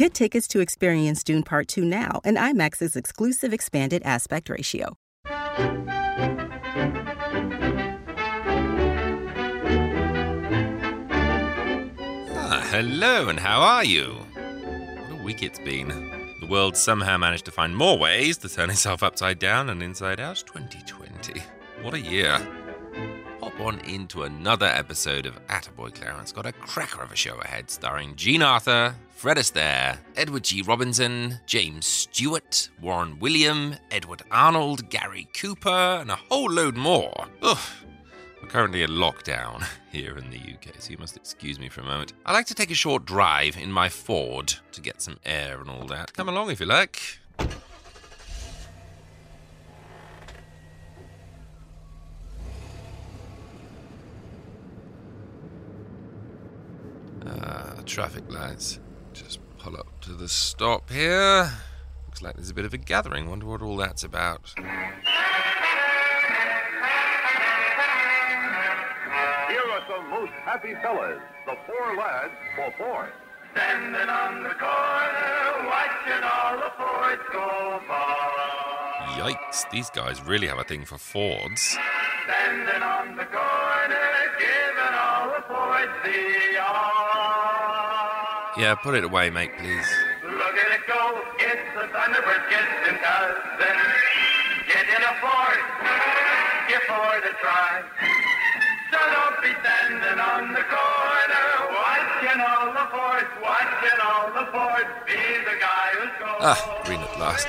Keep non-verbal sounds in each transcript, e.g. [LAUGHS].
Get tickets to experience Dune Part 2 now and IMAX's exclusive expanded aspect ratio. Ah, hello, and how are you? What a week it's been. The world somehow managed to find more ways to turn itself upside down and inside out. 2020. What a year. Hop on into another episode of Attaboy Clarence. Got a cracker of a show ahead starring Jean Arthur, Fred Astaire, Edward G. Robinson, James Stewart, Warren William, Edward Arnold, Gary Cooper, and a whole load more. Ugh. We're currently in lockdown [LAUGHS] here in the UK, so you must excuse me for a moment. I like to take a short drive in my Ford to get some air and all that. Come along if you like. Ah, traffic lights. Just pull up to the stop here. Looks like there's a bit of a gathering. Wonder what all that's about. Here are some most happy fellas, the four lads for four. Standing on the corner, watching all the Fords go by. Yikes, these guys really have a thing for Fords. Standing on the corner, giving all the Fords the eye. Yeah, put it away, mate, please. Look at it go, it's the Thunderbird. Get in a Ford, give Ford a try. So don't be standing on the corner, watching all the Fords, watching all the Fords. Be the guy who's going. Ah, green at last.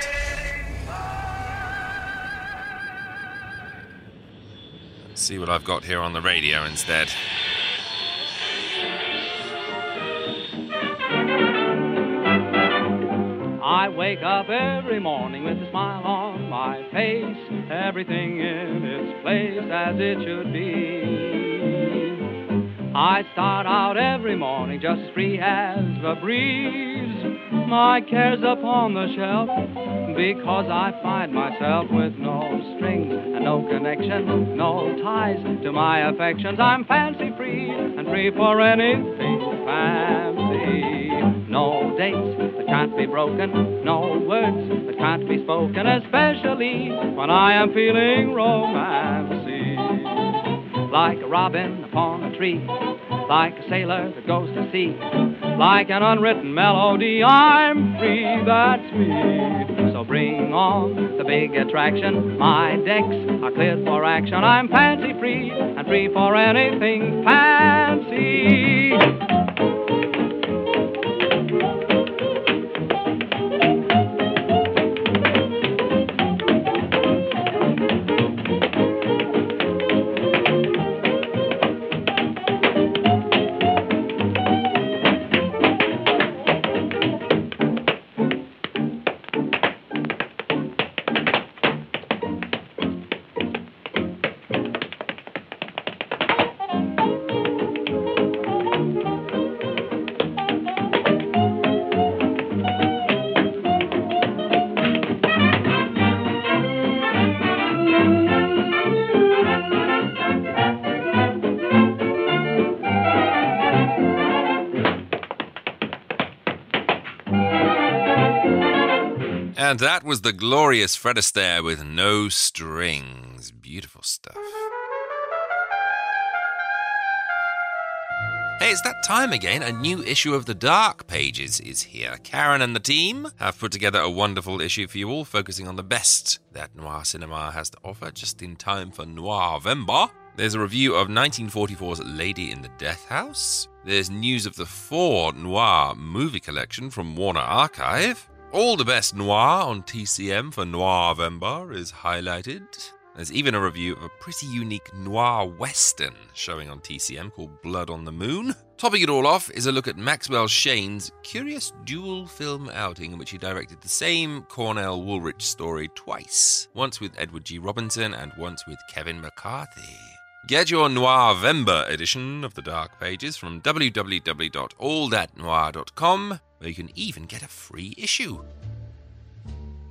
Let's see what I've got here on the radio instead. I wake up every morning with a smile on my face, everything in its place as it should be. I start out every morning just free as the breeze, my cares upon the shelf, because I find myself with no strings and no connection, no ties to my affections. I'm fancy free and free for anything fancy. No dates can't be broken, no words that can't be spoken, especially when I am feeling romancy. Like a robin upon a tree, like a sailor that goes to sea, like an unwritten melody, I'm free, that's me. So bring on the big attraction, my decks are cleared for action. I'm fancy free and free for anything fancy. And that was the glorious Fred Astaire with No Strings. Beautiful stuff. Hey, it's that time again. A new issue of The Dark Pages is here. Karen and the team have put together a wonderful issue for you all, focusing on the best that noir cinema has to offer, just in time for Noir Noirvember. There's a review of 1944's Lady in the Death House. There's news of the four noir movie collection from Warner Archive. All the best noir on TCM for Noirvember is highlighted. There's even a review of a pretty unique noir western showing on TCM called Blood on the Moon. Topping it all off is a look at Maxwell Shane's curious dual film outing in which he directed the same Cornell Woolrich story twice, once with Edward G. Robinson and once with Kevin McCarthy. Get your Noirvember edition of the Dark Pages from www.allthatnoir.com, where you can even get a free issue.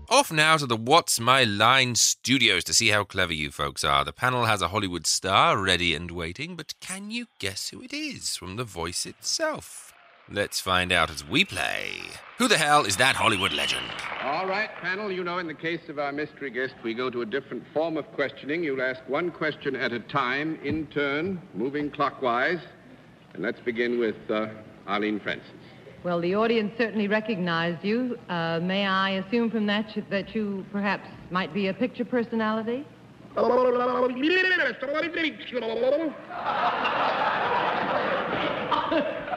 Off now to the What's My Line studios to see how clever you folks are. The panel has a Hollywood star ready and waiting, but can you guess who it is from the voice itself? Let's find out as we play. Who the hell is that Hollywood legend? All right, panel, you know in the case of our mystery guest, we go to a different form of questioning. You'll ask one question at a time, in turn, moving clockwise. And let's begin with uh, Arlene Francis. Well, the audience certainly recognized you. Uh, may I assume from that you, that you perhaps might be a picture personality?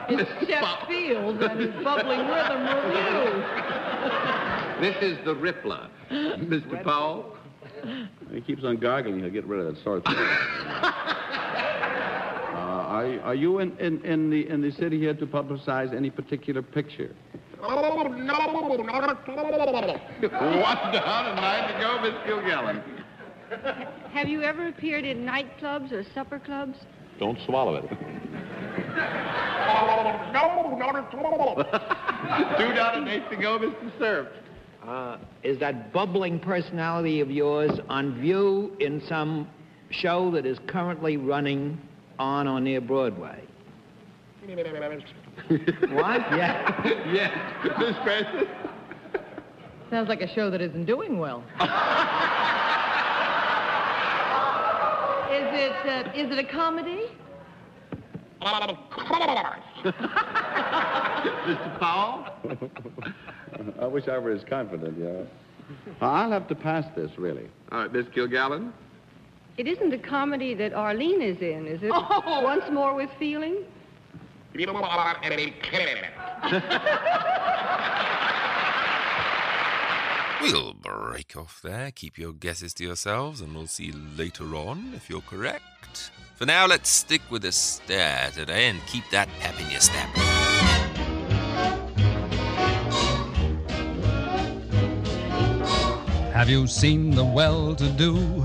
It's Shep Fields and his bubbling rhythm review. This is the Rippler. Mr. Powell? He keeps on gargling. He'll get rid of that sore throat. [LAUGHS] are, are you in, in, in, the, in the city here to publicize any particular picture? One down and nine to go, Miss Kilgallen. Have you ever appeared in nightclubs or supper clubs? Don't swallow it. Two down and eight to go, Mr. Cerf. Uh, is that bubbling personality of yours on view in some show that is currently running on or near Broadway? [LAUGHS] what? Yeah. yes. [LAUGHS] Miss Francis? Sounds like a show that isn't doing well. [LAUGHS] is it uh, is it a comedy? Mr. Powell? I wish I were as confident, yeah. I'll have to pass this, really. All right, Miss Kilgallen? It isn't a comedy that Arlene is in, is it? Oh. Once more with feeling? [LAUGHS] We'll break off there. Keep your guesses to yourselves, and we'll see later on if you're correct. For now, let's stick with Astaire today and keep that pep in your step. Have you seen the well to do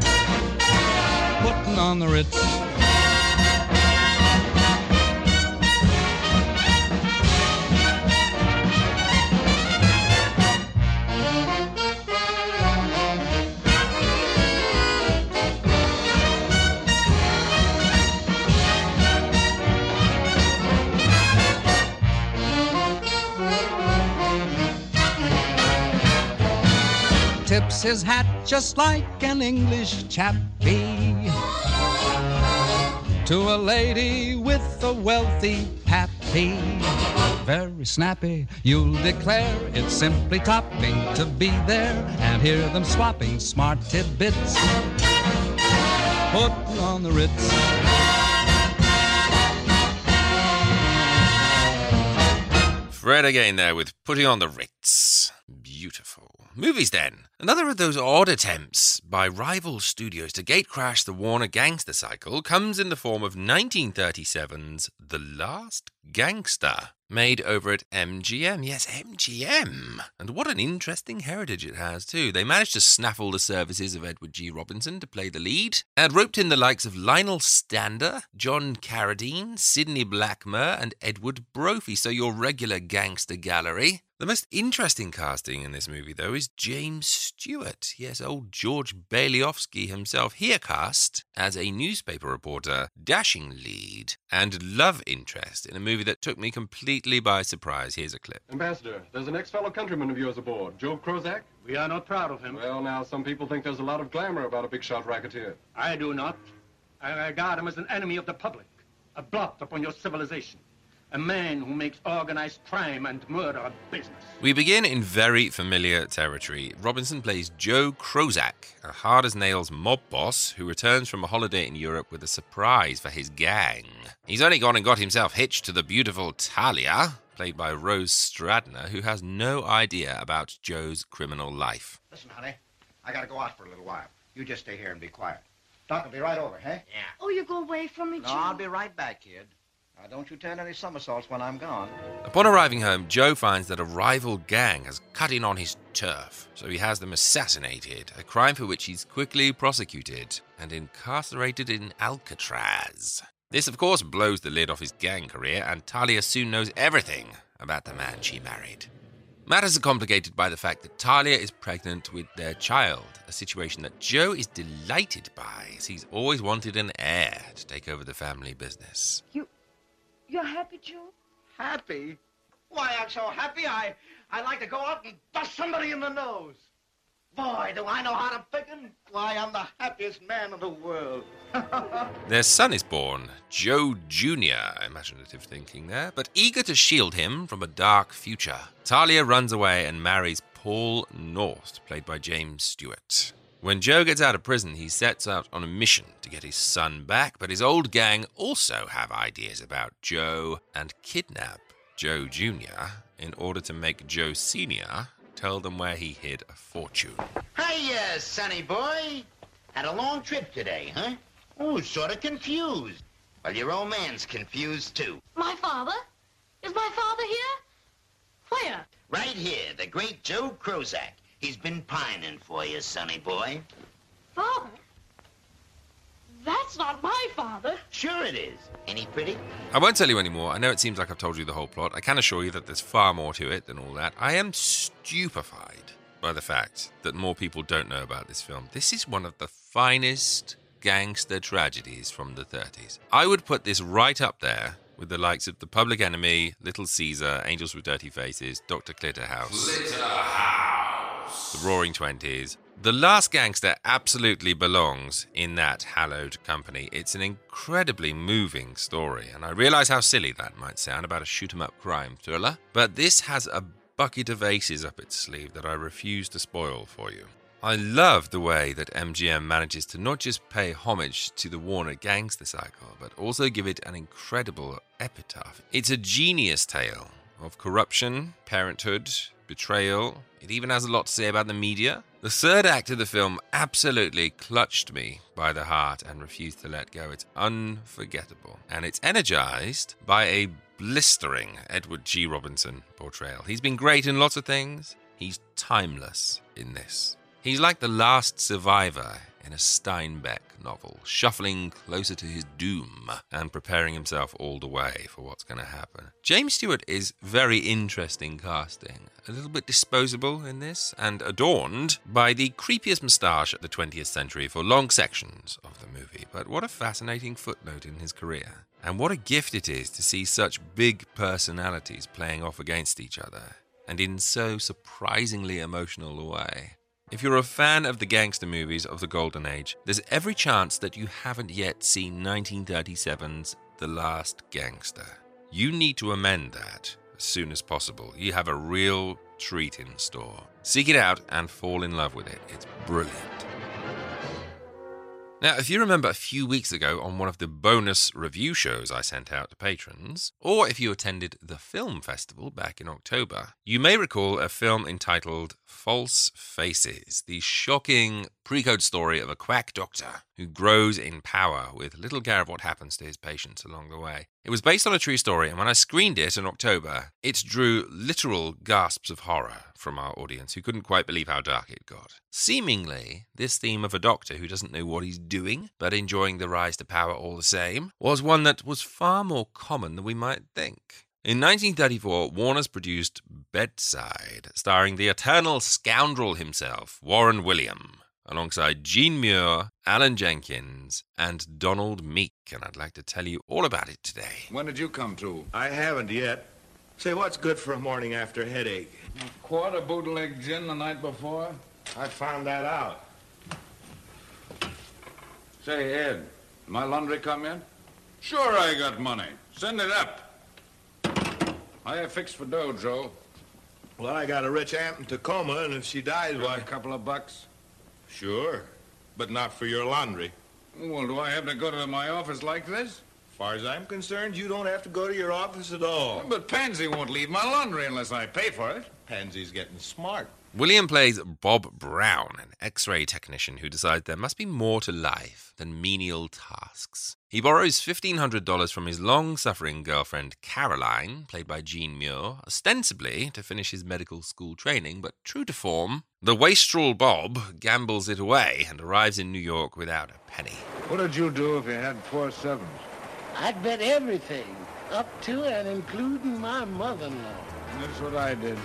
Putting on the Ritz. Tips his hat just like an English chappie to a lady with a wealthy pappy. Very snappy, you'll declare it's simply topping to be there and hear them swapping smart tidbits. Putting on the Ritz. Fred again there with Putting on the Ritz. Beautiful. Movies then. Another of those odd attempts by rival studios to gatecrash the Warner gangster cycle comes in the form of 1937's The Last Gangster. made over at MGM. Yes, MGM. And what an interesting heritage it has, too. They managed to snaffle the services of Edward G. Robinson to play the lead, and roped in the likes of Lionel Stander, John Carradine, Sidney Blackmer, and Edward Brophy, so your regular gangster gallery. The most interesting casting in this movie, though, is James Stewart. Yes, old George Baileyovsky himself, here cast as a newspaper reporter, dashing lead, and love interest in a movie that took me completely by surprise. Here's a clip. Ambassador, there's an ex-fellow countryman of yours aboard, Joe Krozac. We are not proud of him. Well, now, some people think there's a lot of glamour about a big shot racketeer. I do not. I regard him as an enemy of the public, a blot upon your civilization. A man who makes organized crime and murder a business. We begin in very familiar territory. Robinson plays Joe Krozac, a hard as nails mob boss who returns from a holiday in Europe with a surprise for his gang. He's only gone and got himself hitched to the beautiful Talia, played by Rose Stradner, who has no idea about Joe's criminal life. Listen, honey, I gotta go out for a little while. You just stay here and be quiet. Doc will be right over, hey? Yeah. Oh, you go away from me, No, Joe? I'll be right back, kid. Now, don't you turn any somersaults when I'm gone. Upon arriving home, Joe finds that a rival gang has cut in on his turf, so he has them assassinated, a crime for which he's quickly prosecuted and incarcerated in Alcatraz. This, of course, blows the lid off his gang career, and Talia soon knows everything about the man she married. Matters are complicated by the fact that Talia is pregnant with their child, a situation that Joe is delighted by, as he's always wanted an heir to take over the family business. You're happy, Joe? Happy? Why, I'm so happy I, I'd like to go out and bust somebody in the nose. Boy, do I know how to pick 'em. Why, I'm the happiest man in the world. [LAUGHS] Their son is born, Joe Jr., imaginative thinking there, but eager to shield him from a dark future. Talia runs away and marries Paul North, played by James Stewart. When Joe gets out of prison, he sets out on a mission to get his son back, but his old gang also have ideas about Joe and kidnap Joe Jr. in order to make Joe Sr. tell them where he hid a fortune. Hey, uh, sonny boy. Had a long trip today, huh? Oh, sort of confused. Well, your old man's confused, too. My father? Is my father here? Where? Right here, the great Joe Krozac. He's been pining for you, sonny boy. Father? That's not my father. Sure it is. Any pretty? I won't tell you anymore. I know it seems like I've told you the whole plot. I can assure you that there's far more to it than all that. I am stupefied by the fact that more people don't know about this film. This is one of the finest gangster tragedies from the 30s. I would put this right up there with the likes of The Public Enemy, Little Caesar, Angels with Dirty Faces, Dr. Clitterhouse, The Roaring Twenties. The Last Gangster absolutely belongs in that hallowed company. It's an incredibly moving story, and I realize how silly that might sound about a shoot 'em up crime thriller, but this has a bucket of aces up its sleeve that I refuse to spoil for you. I love the way that MGM manages to not just pay homage to the Warner gangster cycle, but also give it an incredible epitaph. It's a genius tale of corruption, parenthood, betrayal. It even has a lot to say about the media. The third act of the film absolutely clutched me by the heart and refused to let go. It's unforgettable. And it's energized by a blistering Edward G. Robinson portrayal. He's been great in lots of things, he's timeless in this. He's like the last survivor in a Steinbeck novel, shuffling closer to his doom and preparing himself all the way for what's going to happen. James Stewart is very interesting casting, a little bit disposable in this, and adorned by the creepiest moustache of the 20th century for long sections of the movie. But what a fascinating footnote in his career. And what a gift it is to see such big personalities playing off against each other, and in so surprisingly emotional a way. If you're a fan of the gangster movies of the Golden Age, there's every chance that you haven't yet seen 1937's The Last Gangster. You need to amend that as soon as possible. You have a real treat in store. Seek it out and fall in love with it. It's brilliant. Now, if you remember a few weeks ago on one of the bonus review shows I sent out to patrons, or if you attended the film festival back in October, you may recall a film entitled False Faces, the shocking pre-code story of a quack doctor who grows in power with little care of what happens to his patients along the way. It was based on a true story, and when I screened it in October, it drew literal gasps of horror from our audience who couldn't quite believe how dark it got. Seemingly, this theme of a doctor who doesn't know what he's doing, but enjoying the rise to power all the same, was one that was far more common than we might think. In 1934, Warner's produced Bedside, starring the eternal scoundrel himself, Warren William, alongside Jean Muir, Allen Jenkins, and Donald Meek, and I'd like to tell you all about it today. When did you come to? I haven't yet. Say, what's good for a morning after a headache? A quart of bootleg gin the night before? I found that out. Say, Ed, my laundry come in? Sure, I got money. Send it up. I have fixed for dough, Joe. Well, I got a rich aunt in Tacoma, and if she dies, why... A couple of bucks? Sure, but not for your laundry. Well, do I have to go to my office like this? As far as I'm concerned, you don't have to go to your office at all. But Pansy won't leave my laundry unless I pay for it. Pansy's getting smart. William plays Bob Brown, an x ray technician who decides there must be more to life than menial tasks. He borrows $1,500 from his long suffering girlfriend Caroline, played by Jean Muir, ostensibly to finish his medical school training, but true to form, the wastrel Bob gambles it away and arrives in New York without a penny. What'd you do if you had four sevens? I'd bet everything, up to and including my mother-in-law. That's what I did.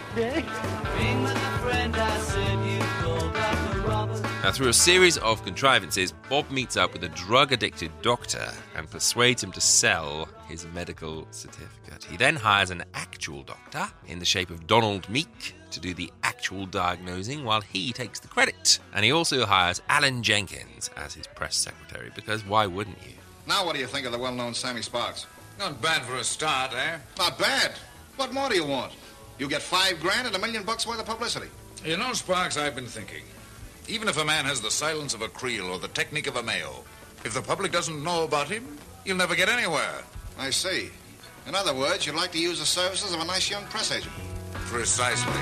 Now, through a series of contrivances, Bob meets up with a drug addicted doctor and persuades him to sell his medical certificate. He then hires an actual doctor in the shape of Donald Meek to do the actual diagnosing while he takes the credit. And he also hires Allen Jenkins as his press secretary because why wouldn't you? Now, what do you think of the well known Sammy Sparks? Not bad for a start, eh? Not bad. What more do you want? You get five grand and a million bucks worth of publicity. You know, Sparks, I've been thinking. Even if a man has the silence of a creel or the technique of a Mayo, if the public doesn't know about him, he'll never get anywhere. I see. In other words, you'd like to use the services of a nice young press agent. Precisely.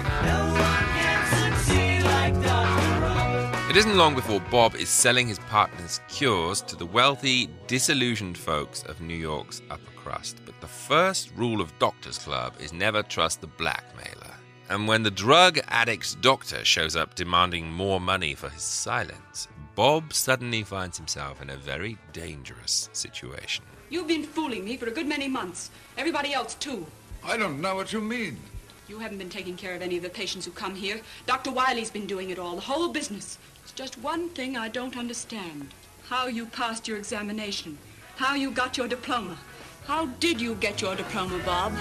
It isn't long before Bob is selling his partner's cures to the wealthy, disillusioned folks of New York's upper crust. But the first rule of Doctors Club is never trust the blackmailer. And when the drug addict's doctor shows up demanding more money for his silence, Bob suddenly finds himself in a very dangerous situation. You've been fooling me for a good many months. Everybody else, too. I don't know what you mean. You haven't been taking care of any of the patients who come here. Dr. Wiley's been doing it all, the whole business. It's just one thing I don't understand. How you passed your examination. How you got your diploma. How did you get your diploma, Bob?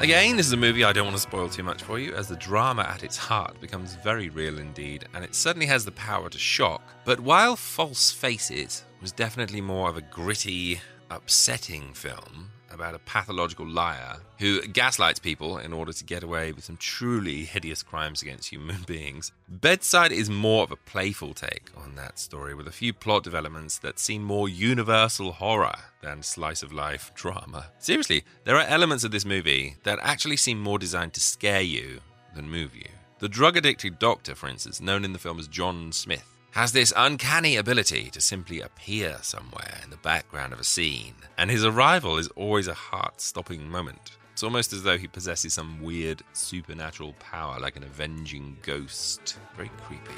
Again, this is a movie I don't want to spoil too much for you, as the drama at its heart becomes very real indeed, and it certainly has the power to shock. But while False Faces was definitely more of a gritty, upsetting film, about a pathological liar who gaslights people in order to get away with some truly hideous crimes against human [LAUGHS] beings. Bedside is more of a playful take on that story, with a few plot developments that seem more universal horror than slice of life [LAUGHS] drama. Seriously, there are elements of this movie that actually seem more designed to scare you than move you. The drug addicted doctor, for instance, known in the film as John Smith, has this uncanny ability to simply appear somewhere in the background of a scene, and his arrival is always a heart stopping moment. It's almost as though he possesses some weird supernatural power, like an avenging ghost. Very creepy.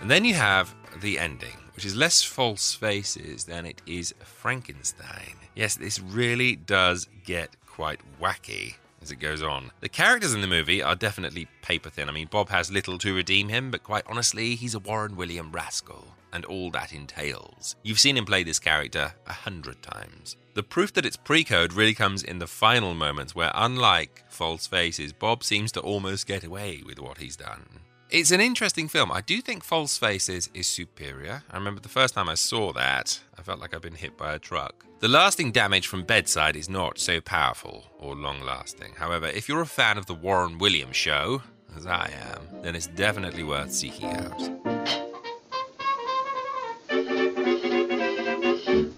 And then you have the ending, which is less false faces than it is Frankenstein. Yes, this really does get quite wacky as it goes on. The characters in the movie are definitely paper thin. I mean, Bob has little to redeem him, but quite honestly, he's a Warren William rascal, and all that entails. You've seen him play this character a hundred times. The proof that it's pre code really comes in the final moments where, unlike False Faces, Bob seems to almost get away with what he's done. It's an interesting film. I do think False Faces is superior. I remember the first time I saw that, I felt like I'd been hit by a truck. The lasting damage from Bedside is not so powerful or long lasting. However, if you're a fan of the Warren Williams show, as I am, then it's definitely worth seeking out.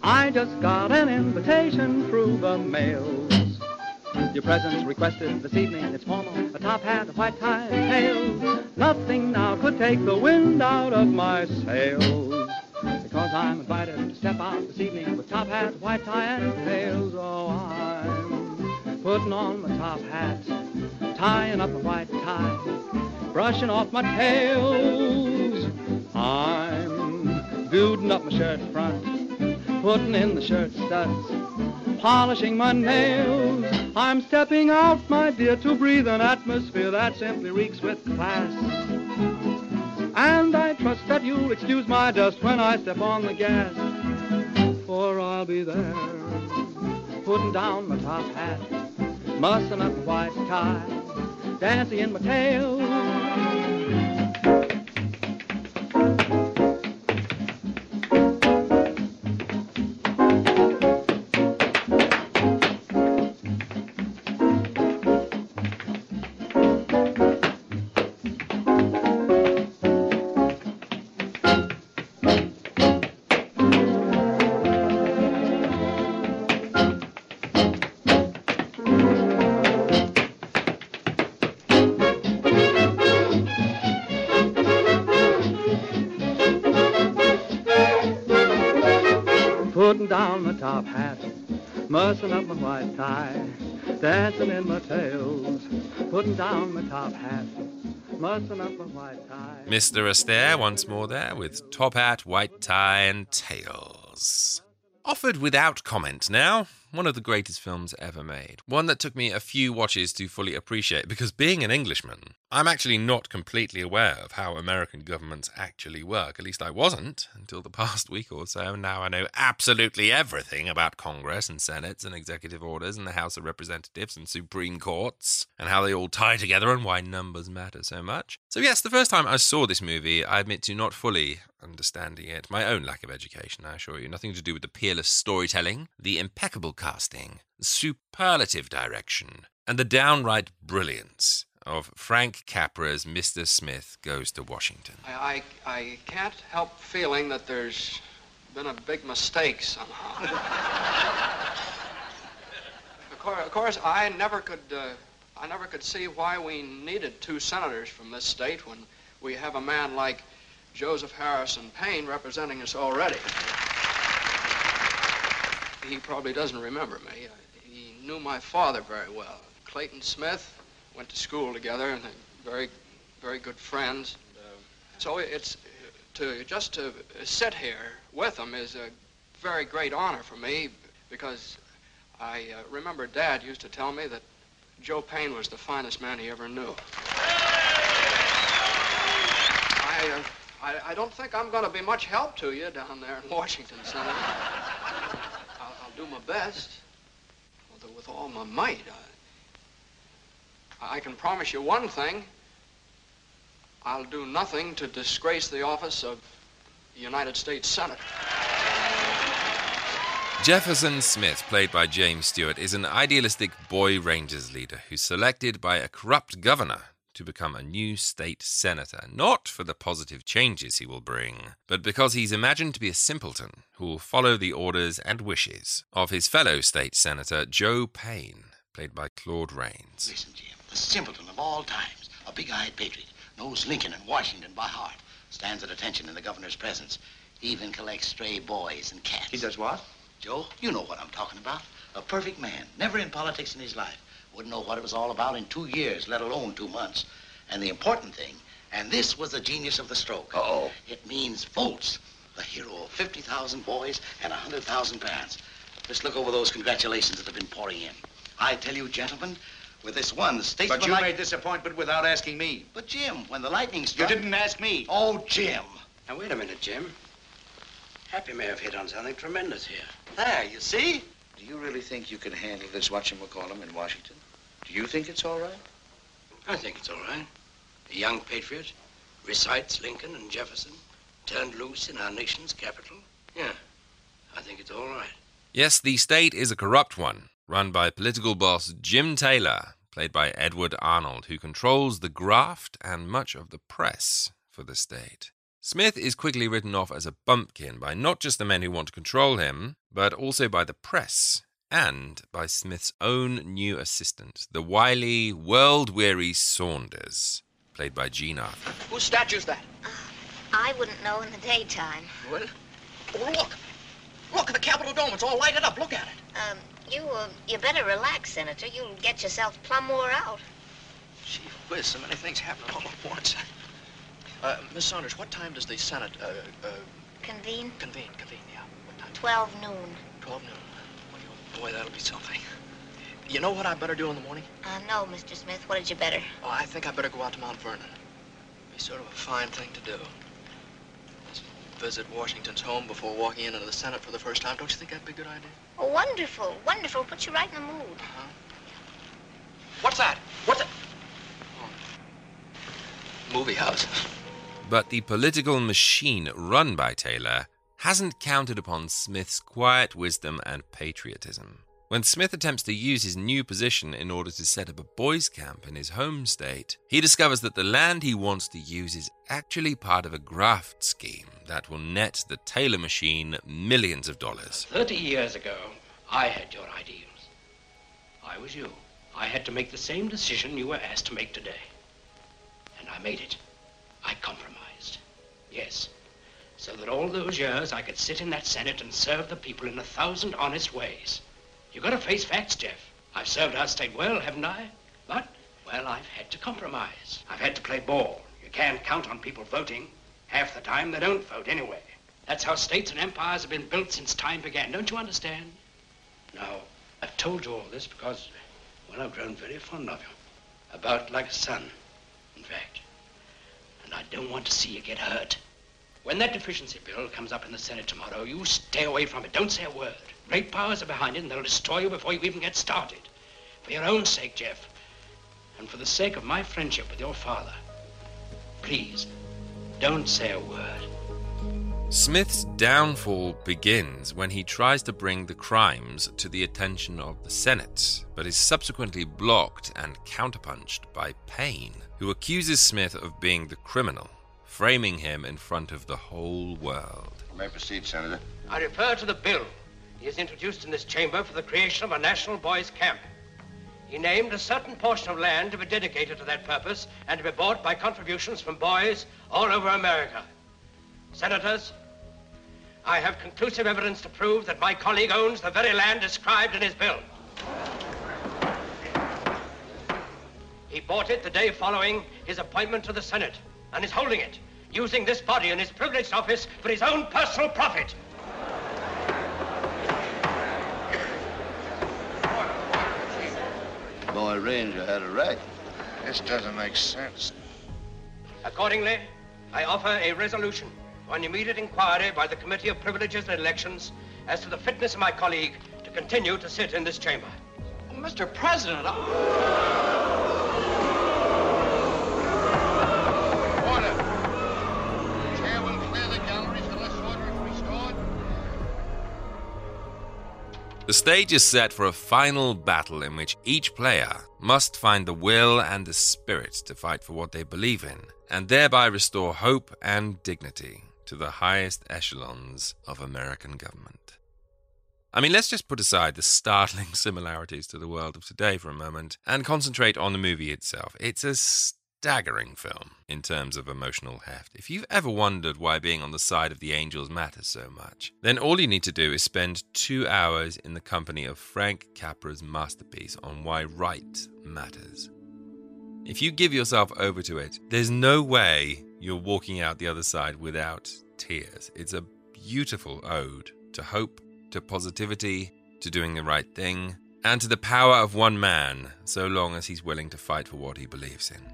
I just got an invitation through the mail. Your presence requested this evening. It's formal, a top hat, a white tie, and tails. Nothing now could take the wind out of my sails. Because I'm invited to step out this evening with top hat, white tie, and tails. Oh, I'm putting on my top hat, tying up a white tie, brushing off my tails. I'm building up my shirt front, putting in the shirt studs, polishing my nails. I'm stepping out, my dear, to breathe an atmosphere that simply reeks with class. And I trust that you'll excuse my dust when I step on the gas. For I'll be there, putting down my top hat, mussing up my white tie, dancing in my tail. Mr. Astaire once more there with top hat, white tie, and tails. Offered without comment now. One of the greatest films ever made. One that took me a few watches to fully appreciate because being an Englishman, I'm actually not completely aware of how American governments actually work. At least I wasn't until the [LAUGHS] past week or so. Now I know absolutely everything about Congress and Senates and executive orders and the House of Representatives and Supreme Courts and how they all tie together and why numbers matter so much. So, yes, the first time I saw this movie, I admit to not fully understanding it. My own lack of education, I assure you. Nothing to do with the peerless storytelling, the impeccable casting, superlative direction, and the downright brilliance of Frank Capra's Mr. Smith Goes to Washington. I, I, I can't help feeling that there's been a big mistake somehow. of, course, of course, I never could, uh, I never could see why we needed two senators from this state when we have a man like Joseph Harrison Paine representing us already. He probably doesn't remember me. He knew my father very well. Clayton Smith went to school together, and they're very, very good friends. So it's to just to sit here with them is a very great honor for me because I uh, remember Dad used to tell me that Joe Paine was the finest man he ever knew. I, uh, I, I don't think I'm going to be much help to you down there in Washington, Senator. I'll, I'll do my best with, with all my might. I, I can promise you one thing. I'll do nothing to disgrace the office of United States Senator. Jefferson Smith, played by James Stewart, is an idealistic boy Rangers leader who's selected by a corrupt governor to become a new state senator, not for the positive changes he will bring, but because he's imagined to be a simpleton who will follow the orders and wishes of his fellow state senator, Joe Paine, played by Claude Rains. Listen, Jim, the simpleton of all times, a big-eyed patriot, knows Lincoln and Washington by heart, stands at attention in the governor's presence, even collects stray boys and cats. He does what? Joe, you know what I'm talking about. A perfect man, never in politics in his life. Wouldn't know what it was all about in two years, let alone two months. And the important thing, and this was the genius of the stroke. Uh-oh. It means volts. The hero of 50,000 boys and 100,000 parents. Just look over those congratulations that have been pouring in. I tell you, gentlemen, with this one, the statesman... But you like- made this appointment without asking me. But, Jim, when the lightning struck... You didn't ask me. Oh, Jim. Now, wait a minute, Jim. Happy may have hit on something tremendous here. There, you see? Do you really think you can handle this whatchamacallum in Washington? Do you think it's all right? I think it's all right. A young patriot recites Lincoln and Jefferson, turned loose in our nation's capital. Yeah, I think it's all right. Yes, the state is a corrupt one, run by political boss Jim Taylor, played by Edward Arnold, who controls the graft and much of the press for the state. Smith is quickly written off as a bumpkin by not just the men who want to control him, but also by the press and by Smith's own new assistant, the wily, world weary Saunders. played by Jean Arthur. Whose statue's that? I wouldn't know in the daytime. Well, oh, look. Look at the Capitol Dome. It's all lighted up. Look at it. Um, you, uh, you better relax, Senator. You'll get yourself plumb wore out. Gee whiz, so many things happening all at once. Uh, Miss Saunders, what time does the Senate, uh, uh, Convene? convene? Convene, yeah. What time? 12 noon. 12 noon. Well, boy, that'll be something. You know what I better do in the morning? Uh, no, Mr. Smith. What did you better? Oh, I think I better go out to Mount Vernon. Be sort of a fine thing to do. Just visit Washington's home before walking into the Senate for the first time. Don't you think that'd be a good idea? Oh, wonderful, wonderful. Put you right in the mood. Uh-huh. What's that? What's it? Oh. Movie house. But the political machine run by Taylor hasn't counted upon Smith's quiet wisdom and patriotism. When Smith attempts to use his new position in order to set up a boys' camp in his home state, he discovers that the land he wants to use is actually part of a graft scheme that will net the Taylor machine millions of dollars. Thirty years ago, I had your ideals. I was you. I had to make the same decision you were asked to make today. And I made it. I compromised. Yes. So that all those years I could sit in that Senate and serve the people in a thousand honest ways. You've gotta face facts, Jeff. I've served our state well, haven't I? But, well, I've had to compromise. I've had to play ball. You can't count on people voting. Half the time, they don't vote anyway. That's how states and empires have been built since time began. Don't you understand? Now, I've told you all this because, well, I've grown very fond of you. About like a son, in fact. And I don't want to see you get hurt. When that deficiency bill comes up in the Senate tomorrow, you stay away from it. Don't say a word. Great powers are behind it, and they'll destroy you before you even get started. For your own sake, Jeff, and for the sake of my friendship with your father, please, don't say a word. Smith's downfall begins when he tries to bring the crimes to the attention of the Senate, but is subsequently blocked and counterpunched by Paine, who accuses Smith of being the criminal, framing him in front of the whole world. You may proceed, Senator. I refer to the bill he has introduced in this chamber for the creation of a national boys' camp. He named a certain portion of land to be dedicated to that purpose and to be bought by contributions from boys all over America. Senators, I have conclusive evidence to prove that my colleague owns the very land described in his bill. He bought it the day following his appointment to the Senate and is holding it, using this body in his privileged office for his own personal profit. Boy Ranger had a right. This doesn't make sense. Accordingly, I offer a resolution for an immediate inquiry by the Committee of Privileges and Elections as to the fitness of my colleague to continue to sit in this chamber. Mr. President, I... The stage is set for a final battle in which each player must find the will and the spirit to fight for what they believe in, and thereby restore hope and dignity to the highest echelons of American government. I mean, let's just put aside the startling [LAUGHS] similarities to the world of today for a moment and concentrate on the movie itself. It's a staggering film in terms of emotional heft. If you've ever wondered why being on the side of the angels matters so much, then all you need to do is spend two hours in the company of Frank Capra's masterpiece on why right matters. If you give yourself over to it, there's no way you're walking out the other side without tears. It's a beautiful ode to hope, to positivity, to doing the right thing, and to the power of one man, so long as he's willing to fight for what he believes in.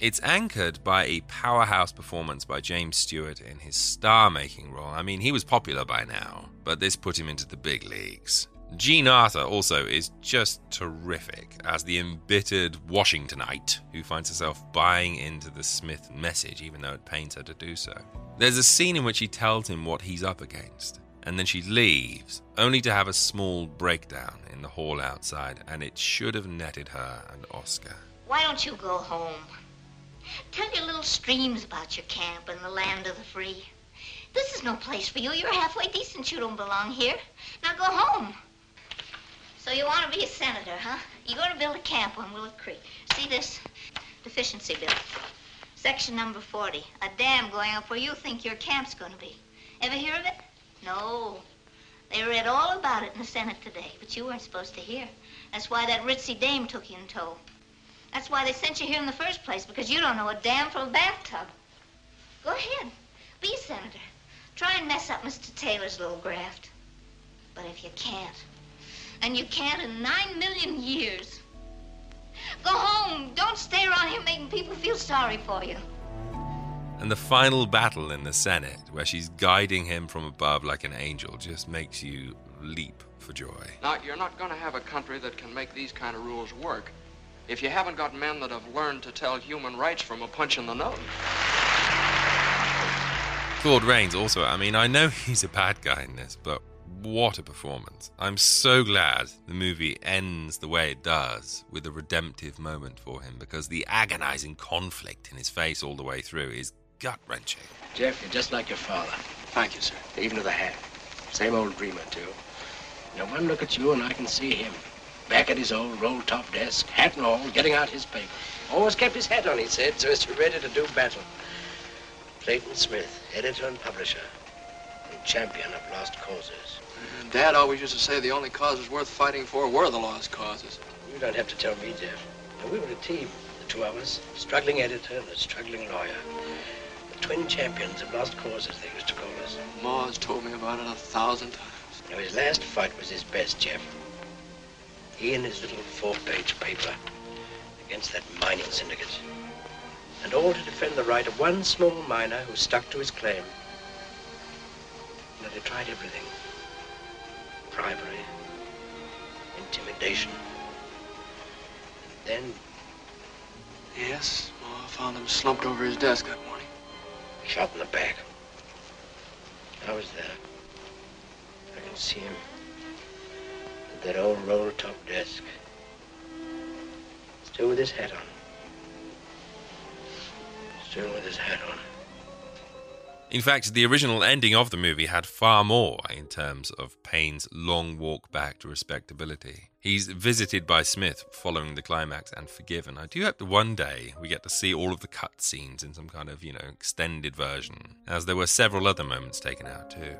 It's anchored by a powerhouse performance by James Stewart in his star making role. I mean, he was popular by now, but this put him into the big leagues. Jean Arthur also is just terrific as the embittered Washingtonite who finds herself buying into the Smith message even though it pains her to do so. There's a scene in which he tells him what he's up against, and then she leaves, only to have a small breakdown in the hall outside, and it should have netted her an Oscar. Why don't you go home? Tell your little streams about your camp and the land of the free. This is no place for you. You're halfway decent. You don't belong here. Now go home. So you want to be a senator, huh? You're going to build a camp on Willow Creek. See this? Deficiency bill. Section number 40. A dam going up where you think your camp's going to be. Ever hear of it? No. They read all about it in the Senate today, but you weren't supposed to hear. That's why that ritzy dame took you in tow. That's why they sent you here in the first place, because you don't know a dam from a bathtub. Go ahead. Be a senator. Try and mess up Mr. Taylor's little graft. But if you can't, and you can't in nine million years, go home. Don't stay around here making people feel sorry for you. And the final battle in the Senate, where she's guiding him from above like an angel, just makes you leap for joy. Now, you're not going to have a country that can make these kind of rules work if you haven't got men that have learned to tell human rights from a punch in the nose. Claude Rains also, I mean, I know [LAUGHS] he's a bad guy in this, but what a performance. I'm so glad the movie ends the way it does with a redemptive moment for him because the agonizing conflict in his face all the way through is gut wrenching. Jeff, you're just like your father. Thank you, sir. Even to the hat. Same old dreamer, too. Now, one look at you and I can see him. Back at his old roll-top desk, hat and all, getting out his paper. Always kept his hat on, he said, so as to be ready to do battle. Clayton Smith, editor and publisher, and champion of lost causes. Dad always used to say the only causes worth fighting for were the lost causes. You don't have to tell me, Jeff. Now, we were a team, the two of us, struggling editor and a struggling lawyer. The twin champions of lost causes, they used to call us. Ma's told me about it a thousand times. Now, his last fight was his best, Jeff. He and his little four-page paper against that mining syndicate. And all to defend the right of one small miner who stuck to his claim. Now, they tried everything. Bribery, intimidation. And then Yes, Ma found him slumped over his desk that morning. shot in the back. I was there. I can see him that old roll-top desk. Still with his hat on. Still with his hat on. In fact, the original ending of the movie had far more in terms of Paine's long walk back to respectability. He's visited by Smith following the climax and forgiven. I do hope that one day we get to see all of the cut scenes in some kind of, you know, extended version, as there were several other moments taken out too.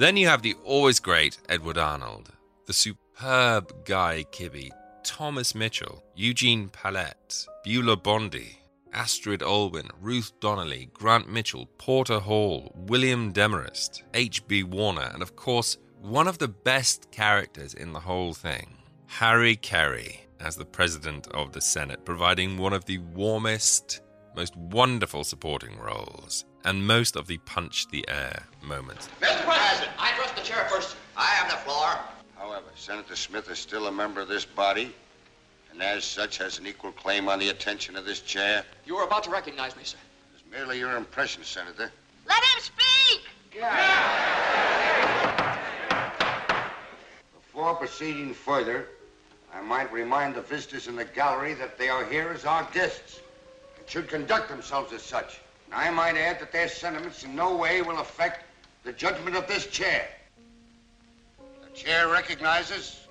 Then you have the always great Edward Arnold, the superb Guy Kibbee, Thomas Mitchell, Eugene Pallette, Beulah Bondi, Astrid Allwyn, Ruth Donnelly, Grant Mitchell, Porter Hall, William Demarest, H.B. Warner, and of course, one of the best characters in the whole thing, Harry Carey, as the President of the Senate, providing one of the warmest, most wonderful supporting roles, and most of the punch the air moments. Mr. President, I address the chair first. I have the floor. However, Senator Smith is still a member of this body, and as such has an equal claim on the attention of this chair. You were about to recognize me, sir. It's merely your impression, Senator. Let him speak! Before proceeding further, I might remind the visitors in the gallery that they are here as our guests and should conduct themselves as such. And I might add that their sentiments in no way will affect the judgment of this chair. The chair recognizes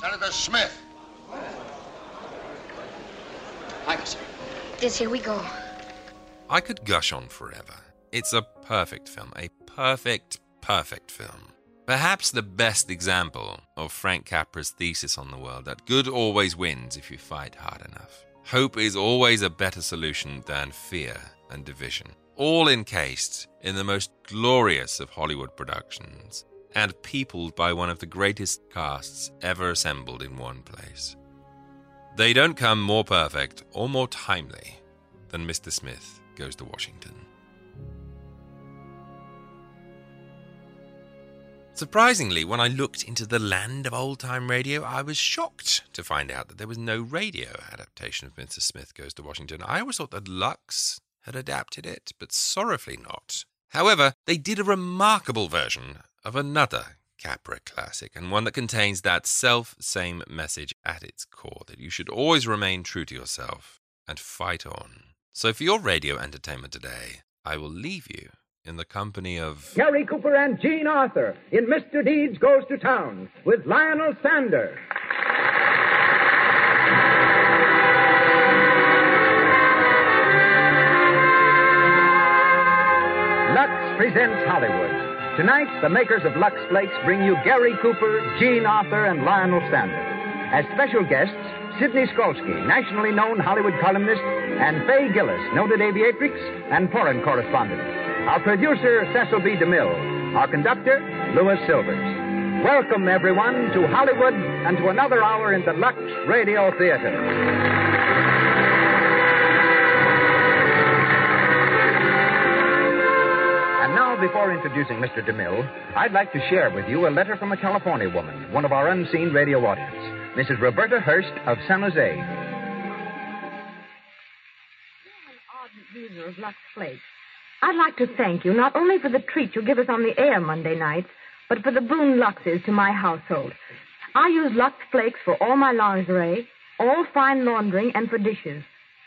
Senator Smith. Thank you, sir. This here we go. I could gush on forever. It's a perfect film, a perfect, perfect film. Perhaps the best example of Frank Capra's thesis on the world that good always wins if you fight hard enough. Hope is always a better solution than fear and division. All encased in the most glorious of Hollywood productions and peopled by one of the greatest casts ever assembled in one place. They don't come more perfect or more timely than Mr. Smith Goes to Washington. Surprisingly, when I looked into the land of old time radio, I was shocked to find out that there was no radio adaptation of Mr. Smith Goes to Washington. I always thought that Lux had adapted it, but sorrowfully not. However, they did a remarkable version of another Capra classic, and one that contains that self same message at its core that you should always remain true to yourself and fight on. So, for your radio entertainment today, I will leave you in the company of Gary Cooper and Jean Arthur in Mr. Deeds Goes to Town with Lionel Stander. Lux presents Hollywood. Tonight, the makers of Lux Flakes bring you Gary Cooper, Jean Arthur, and Lionel Stander. As special guests, Sidney Skolsky, nationally known Hollywood columnist, and Fay Gillis, noted aviatrix and foreign correspondent. Our producer, Cecil B. DeMille. Our conductor, Louis Silvers. Welcome, everyone, to Hollywood and to another hour in the Lux Radio Theater. And now, before introducing Mr. DeMille, I'd like to share with you a letter from a California woman, one of our unseen radio audience, Mrs. Roberta Hurst of San Jose. ardent user of Lux Flakes. I'd like to thank you not only for the treat you give us on the air Monday nights, but for the boon Luxes to my household. I use Lux Flakes for all my lingerie, all fine laundering, and for dishes.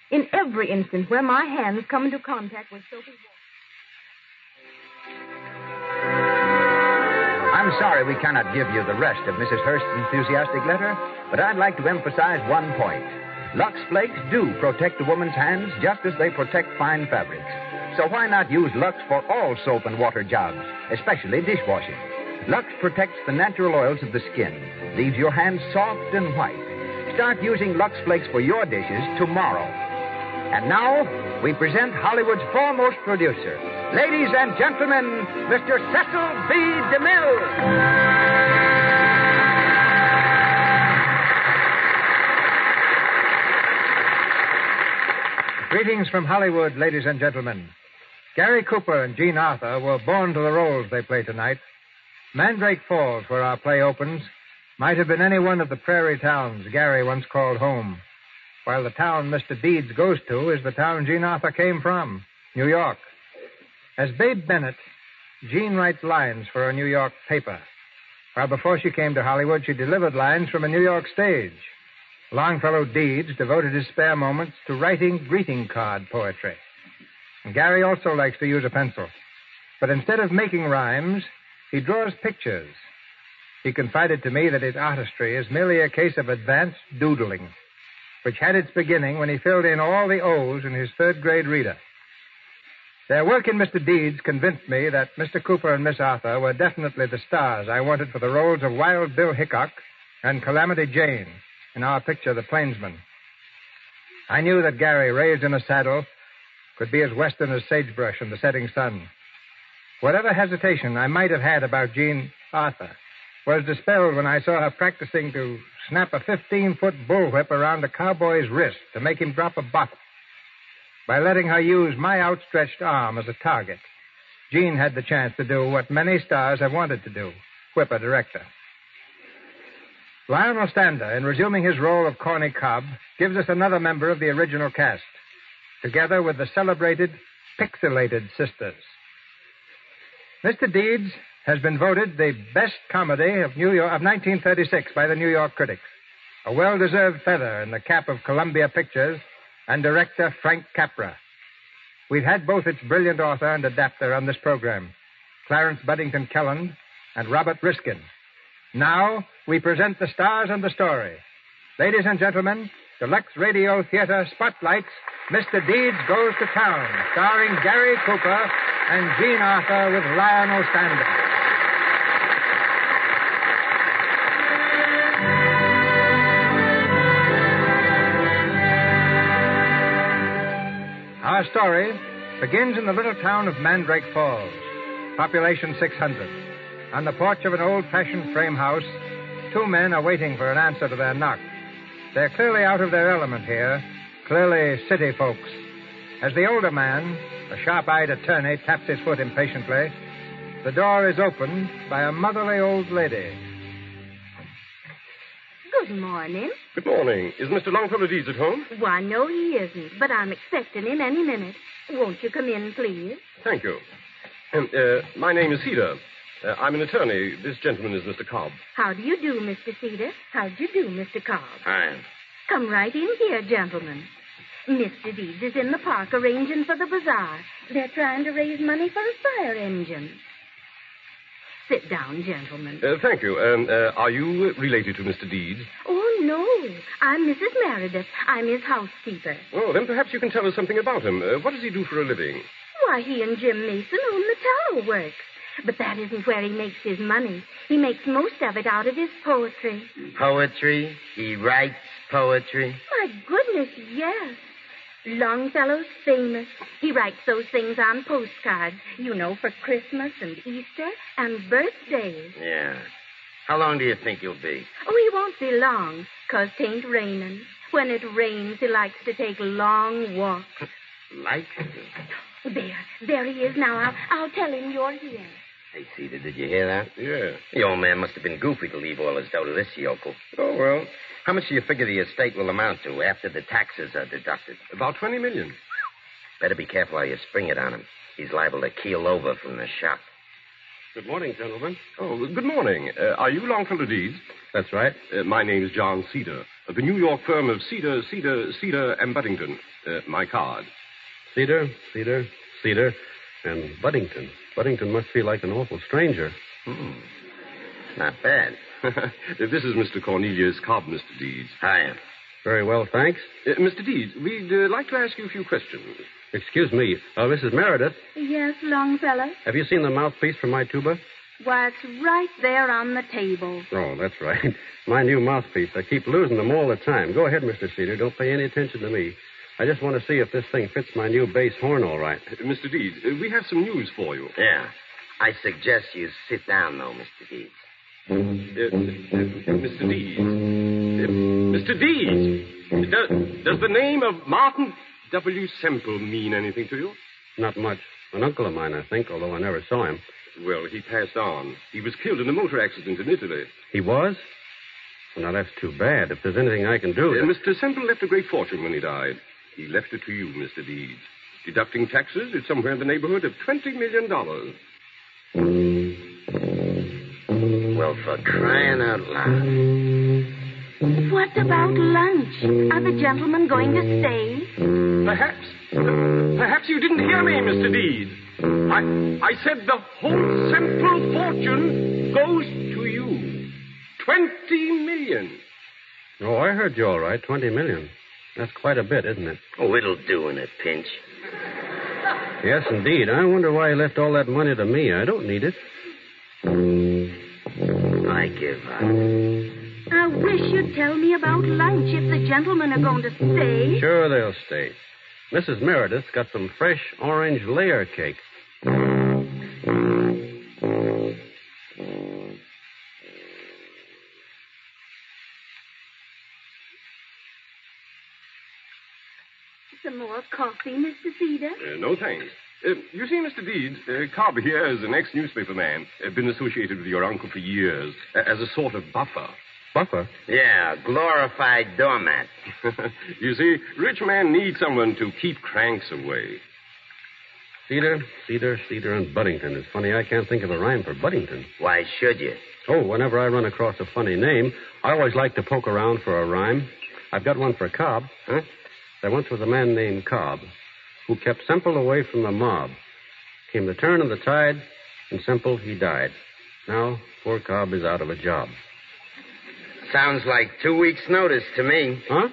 In every instance where my hands come into contact with soapy water. I'm sorry we cannot give you the rest of Mrs. Hurst's enthusiastic letter, but I'd like to emphasize one point. Lux Flakes do protect a woman's hands just as they protect fine fabrics. So why not use Lux for all soap and water jobs, especially dishwashing? Lux protects the natural oils of the skin, leaves your hands soft and white. Start using Lux Flakes for your dishes tomorrow. And now, we present Hollywood's foremost producer. Ladies and gentlemen, Mr. Cecil B. DeMille. Greetings from Hollywood, ladies and gentlemen. Gary Cooper and Jean Arthur were born to the roles they play tonight. Mandrake Falls, where our play opens, might have been any one of the prairie towns Gary once called home, while the town Mr. Deeds goes to is the town Jean Arthur came from, New York. As Babe Bennett, Jean writes lines for a New York paper, while before she came to Hollywood, she delivered lines from a New York stage. Longfellow Deeds devoted his spare moments to writing greeting card poetry. Gary also likes to use a pencil. But instead of making rhymes, he draws pictures. He confided to me that his artistry is merely a case of advanced doodling, which had its beginning when he filled in all the O's in his third grade reader. Their work in Mr. Deeds convinced me that Mr. Cooper and Miss Arthur were definitely the stars I wanted for the roles of Wild Bill Hickok and Calamity Jane in our picture, The Plainsman. I knew that Gary, raised in a saddle, could be as western as sagebrush in the setting sun. Whatever hesitation I might have had about Jean Arthur was dispelled when I saw her practicing to snap a 15 foot bullwhip around a cowboy's wrist to make him drop a bottle. By letting her use my outstretched arm as a target, Jean had the chance to do what many stars have wanted to do whip a director. Lionel Stander, in resuming his role of Corny Cobb, gives us another member of the original cast, together with the celebrated Pixelated Sisters. Mr. Deeds has been voted the best comedy of New York of 1936 by the New York critics, a well-deserved feather in the cap of Columbia Pictures and director Frank Capra. We've had both its brilliant author and adapter on this program, Clarence Buddington Kelland and Robert Riskin. Now, we present the stars and the story. Ladies and gentlemen, The Lux Radio Theater Spotlights Mr. Deeds Goes to Town, starring Gary Cooper and Jean Arthur with Lionel Stander. Our story begins in the little town of Mandrake Falls, population 600. On the porch of an old fashioned frame house, two men are waiting for an answer to their knock. They're clearly out of their element here, clearly city folks. As the older man, a sharp eyed attorney, taps his foot impatiently, the door is opened by a motherly old lady. Good morning. Good morning. Is Mr. Longfellow Deeds at home? Why, no, he isn't, but I'm expecting him any minute. Won't you come in, please? Thank you. And, uh, my name is Cedar. Uh, I'm an attorney. This gentleman is Mr. Cobb. How do you do, Mr. Cedar? How do you do, Mr. Cobb? Hi. Come right in here, gentlemen. Mr. Deeds is in the park arranging for the bazaar. They're trying to raise money for a fire engine. Sit down, gentlemen. Uh, thank you. Um, uh, are you related to Mr. Deeds? Oh, no. I'm Mrs. Meredith. I'm his housekeeper. Well, then perhaps you can tell us something about him. Uh, what does he do for a living? Why, he and Jim Mason own the tower works. But that isn't where he makes his money. He makes most of it out of his poetry. Poetry? He writes poetry? My goodness, yes. Longfellow's famous. He writes those things on postcards, you know, for Christmas and Easter and birthdays. Yeah. How long do you think he'll be? Oh, he won't be long, 'cause tain't raining. When it rains, he likes to take long walks. [LAUGHS] Like? There, there he is now. I'll, I'll tell him you're here. Hey, Cedar, did you hear that? Yeah. The old man must have been goofy to leave all his dough to this yokel. Oh, well. How much do you figure the estate will amount to after the taxes are deducted? About 20 million. Better be careful how you spring it on him. He's liable to keel over from the shock. Good morning, gentlemen. Oh, good morning. Uh, are you Longfellow Deeds? That's right. Uh, my name is John Cedar, of the New York firm of Cedar, Cedar, Cedar and Buddington. Uh, my card. Cedar, Cedar, Cedar, and Buddington. Buddington must feel like an awful stranger. Hmm. Not bad. [LAUGHS] this is Mr. Cornelius Cobb, Mr. Deeds. Hiya. Very well, thanks. Uh, Mr. Deeds, we'd uh, like to ask you a few questions. Excuse me, uh, Mrs. Meredith, Yes, Longfellow? have you seen the mouthpiece for my tuba? Why, it's right there on the table. Oh, that's right. [LAUGHS] My new mouthpiece. I keep losing them all the time. Go ahead, Mr. Cedar. Don't pay any attention to me. I just want to see if this thing fits my new bass horn all right. Uh, Mr. Deeds, uh, we have some news for you. Yeah. I suggest you sit down, though, Mr. Deeds. Uh, uh, Mr. Deeds. Uh, Mr. Deeds. Does, does the name of Martin W. Semple mean anything to you? Not much. An uncle of mine, I think, although I never saw him. Well, he passed on. He was killed in a motor accident in Italy. He was? Well, now, that's too bad. If there's anything I can do... Uh, Mr. Semple left a great fortune when he died. He left it to you, Mr. Deeds. Deducting taxes, it's somewhere in the neighborhood of $20 million. Well, for crying out loud. What about lunch? Are the gentlemen going to stay? Perhaps. Perhaps you didn't hear me, Mr. Deeds. I, I said the whole Semple fortune goes to you. Twenty million. Oh, I heard you all right. Twenty million. That's quite a bit, isn't it? Oh, it'll do in a pinch. Yes, indeed. I wonder why he left all that money to me. I don't need it. I give up. I wish you'd tell me about lunch if the gentlemen are going to stay. Sure, they'll stay. Mrs. Meredith's got some fresh orange layer cake. Coffee, Mr. Cedar? Uh, no thanks. Uh, you see, Mr. Deeds, uh, Cobb here is an ex-newspaper man. Uh, been associated with your uncle for years uh, as a sort of buffer. Buffer? Yeah, glorified doormat. [LAUGHS] you see, rich men need someone to keep cranks away. Cedar, Cedar, Cedar, and Buddington. It's funny I can't think of a rhyme for Buddington. Why should you? Oh, whenever I run across a funny name, I always like to poke around for a rhyme. I've got one for Cobb. Huh? There once was a man named Cobb who kept Semple away from the mob. Came the turn of the tide, and Semple, he died. Now, poor Cobb is out of a job. Sounds like two weeks' notice to me. Huh?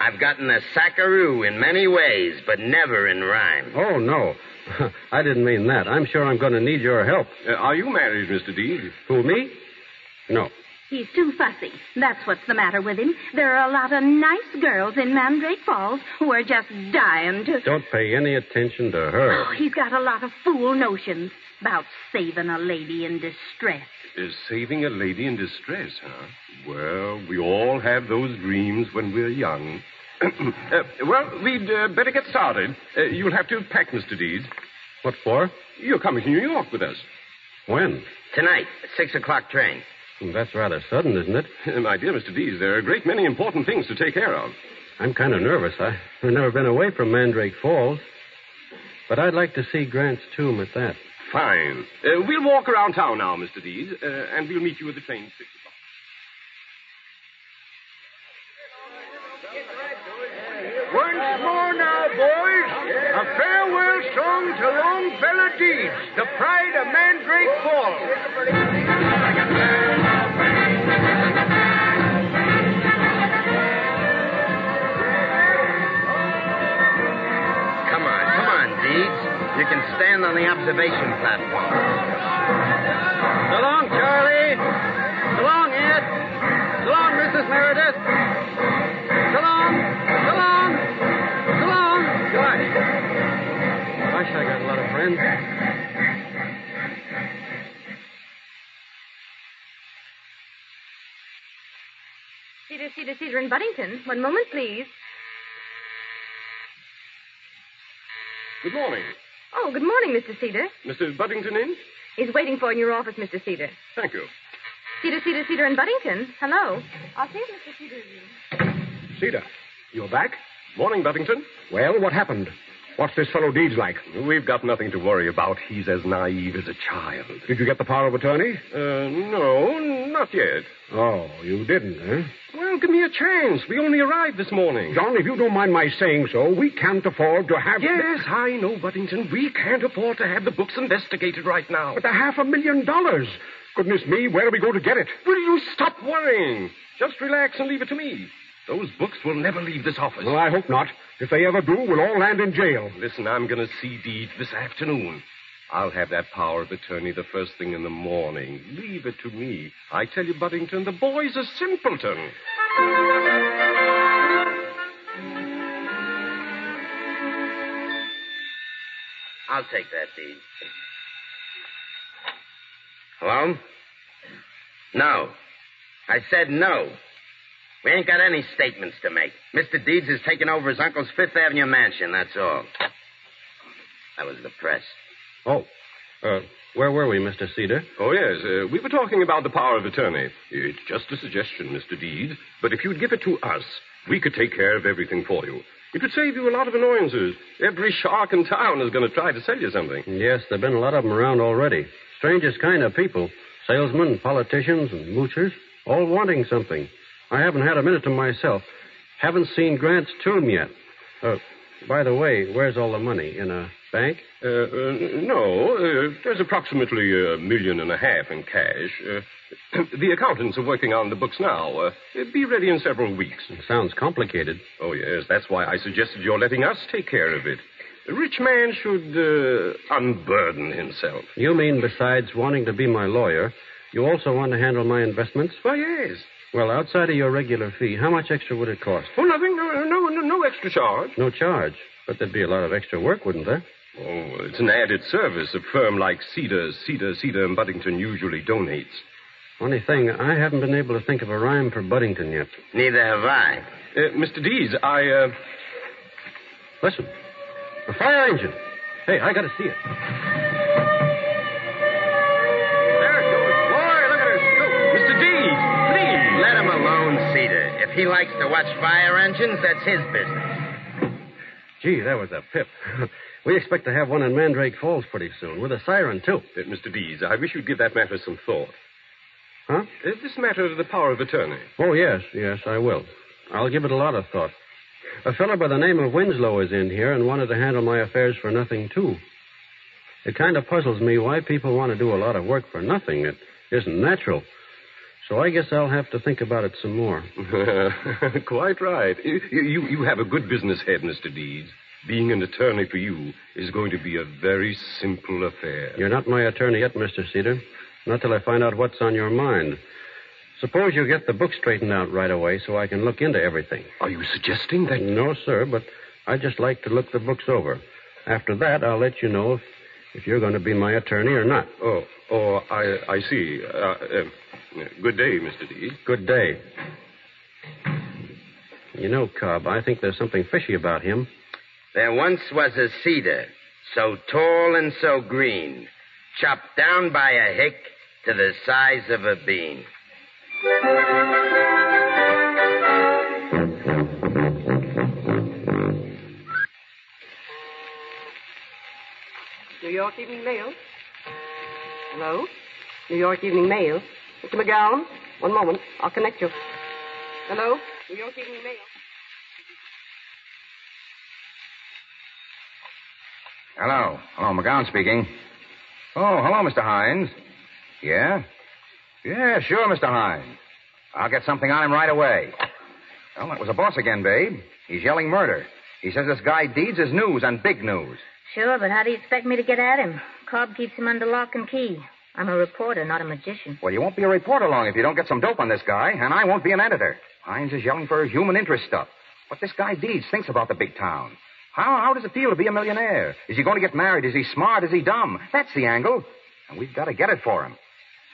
I've gotten a sackaroo in many ways, but never in rhyme. Oh, no. [LAUGHS] I didn't mean that. I'm sure I'm going to need your help. Uh, are you married, Mr. Deeds? Who, me? No. He's too fussy. That's what's the matter with him. There are a lot of nice girls in Mandrake Falls who are just dying to. Don't pay any attention to her. Oh, he's got a lot of fool notions about saving a lady in distress. Is saving a lady in distress, huh? Well, we all have those dreams when we're young. [CLEARS THROAT] uh, well, we'd uh, better get started. Uh, you'll have to pack, Mr. Deeds. What for? You're coming to New York with us. When? Tonight, six o'clock train. Well, that's rather sudden, isn't it? [LAUGHS] My dear Mr. Deeds, there are a great many important things to take care of. I'm kind of nervous. I, I've never been away from Mandrake Falls. But I'd like to see Grant's tomb at that. Fine. Uh, we'll walk around town now, Mr. Deeds, uh, and we'll meet you at the train at six o'clock. Once more now, boys, a farewell song to Longfellow Deeds, the pride of Mandrake Falls. On the observation platform. So long, Charlie. So long, Ed. So long, Mrs. Meredith. So long. So long. So long. Gosh. Gosh, I got a lot of friends. Cedar, Cedar, Cedar in Buddington. One moment, please. Good morning. Oh, good morning, Mr. Cedar. Mr. Buddington in? He's waiting for you in your office, Mr. Cedar. Thank you. Cedar, Cedar, Cedar and Buddington. Hello. I'll see if Mr. Cedar is in. Cedar, you're back? Morning, Buddington. Well, what happened? What's this fellow Deeds like? We've got nothing to worry about. He's as naive as a child. Did you get the power of attorney? Uh, no, not yet. Oh, you didn't, huh? Well, give me a chance. We only arrived this morning. John, if you don't mind my saying so, we can't afford to have. Yes, I know, Buddington. We can't afford to have the books investigated right now. But the half a million dollars. Goodness me, where are we going to get it? Will you stop worrying? Just relax and leave it to me. Those books will never leave this office. Well, I hope not. If they ever do, we'll all land in jail. Listen, I'm going to see Deeds this afternoon. I'll have that power of attorney the first thing in the morning. Leave it to me. I tell you, Buddington, the boy's a simpleton. I'll take that deed. Hello? No. I said no. We ain't got any statements to make. Mr. Deeds has taken over his uncle's Fifth Avenue mansion, that's all. That was the press. Oh, uh, where were we, Mr. Cedar? Oh, yes. Uh, we were talking about the power of attorney. It's just a suggestion, Mr. Deeds. But if you'd give it to us, we could take care of everything for you. It would save you a lot of annoyances. Every shark in town is going to try to sell you something. Yes, there have been a lot of them around already. Strangest kind of people. Salesmen, politicians, and moochers, all wanting something. I haven't had a minute to myself. Haven't seen Grant's tomb yet. Uh, by the way, where's all the money? In a bank? Uh, uh, no, uh, there's approximately a million and a half in cash. Uh, [CLEARS THROAT] the accountants are working on the books now. Uh, be ready in several weeks. It sounds complicated. Oh, yes. That's why I suggested your letting us take care of it. A rich man should uh, unburden himself. You mean besides wanting to be my lawyer, you also want to handle my investments? Why, yes. Well, outside of your regular fee, how much extra would it cost? Oh, nothing. No, no, no, no extra charge. No charge. But there'd be a lot of extra work, wouldn't there? Oh, it's an added service a firm like Cedar, Cedar, Cedar, and Buddington usually donates. Funny thing, I haven't been able to think of a rhyme for Buddington yet. Neither have I. Uh, Mr. Deeds, I, uh... Listen. A fire engine. Hey, I gotta see it. There it goes. Boy, look at her scoop. Mr. Deeds, please. Let him alone, Cedar. If he likes to watch fire engines, that's his business. Gee, that was a pip. [LAUGHS] we expect to have one in Mandrake Falls pretty soon, with a siren, too. Uh, Mr. Deeds, I wish you'd give that matter some thought. Huh? Is this matter of the power of attorney. Oh, yes, yes, I will. I'll give it a lot of thought. A fellow by the name of Winslow is in here and wanted to handle my affairs for nothing, too. It kind of puzzles me why people want to do a lot of work for nothing. It isn't natural. So I guess I'll have to think about it some more. [LAUGHS] Quite right. You, you, you have a good business head, Mr. Deeds. Being an attorney for you is going to be a very simple affair. You're not my attorney yet, Mr. Cedar. Not till I find out what's on your mind. Suppose you get the book straightened out right away so I can look into everything. Are you suggesting that? No, sir, but I'd just like to look the books over. After that, I'll let you know if, if you're going to be my attorney or not. Oh, oh, I, I see. Uh, uh, good day, Mr. D. Good day. You know, Cobb, I think there's something fishy about him. There once was a cedar, so tall and so green, chopped down by a hick to the size of a bean. New York Evening Mail. Hello? New York Evening Mail. Mr. McGowan, one moment. I'll connect you. Hello? New York Evening Mail. Hello. Hello, McGowan speaking. Oh, hello, Mr. Hines. Yeah? Yeah, sure, Mr. Hines. I'll get something on him right away. Well, that was a boss again, babe. He's yelling murder. He says this guy Deeds is news and big news. Sure, but how do you expect me to get at him? Cobb keeps him under lock and key. I'm a reporter, not a magician. Well, you won't be a reporter long if you don't get some dope on this guy, and I won't be an editor. Hines is yelling for human interest stuff. What this guy Deeds thinks about the big town. How, how does it feel to be a millionaire? Is he going to get married? Is he smart? Is he dumb? That's the angle. And we've got to get it for him.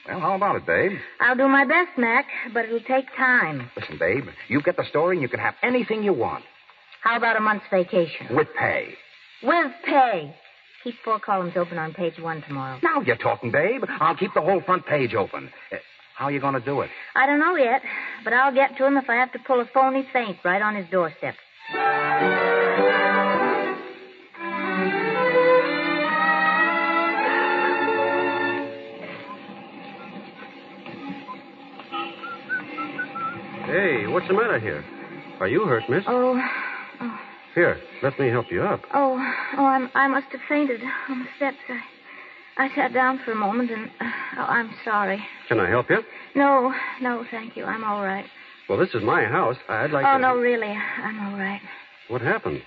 Well, how about it, babe? I'll do my best, Mac, but it'll take time. Listen, babe, you get the story and you can have anything you want. How about a month's vacation? With pay. With pay. Keep four columns open on page one tomorrow. Now you're talking, babe. I'll keep the whole front page open. Uh, how are you going to do it? I don't know yet, but I'll get to him if I have to pull a phony feint right on his doorstep. Hey, what's the matter here? Are you hurt, miss? Oh, Here, let me help you up. oh, oh! I'm, I must have fainted on the steps. I, I sat down for a moment, and oh, I'm sorry. Can I help you? No, no, thank you. I'm all right. Well, this is my house. I'd like oh to. no, really, I'm all right. What happened?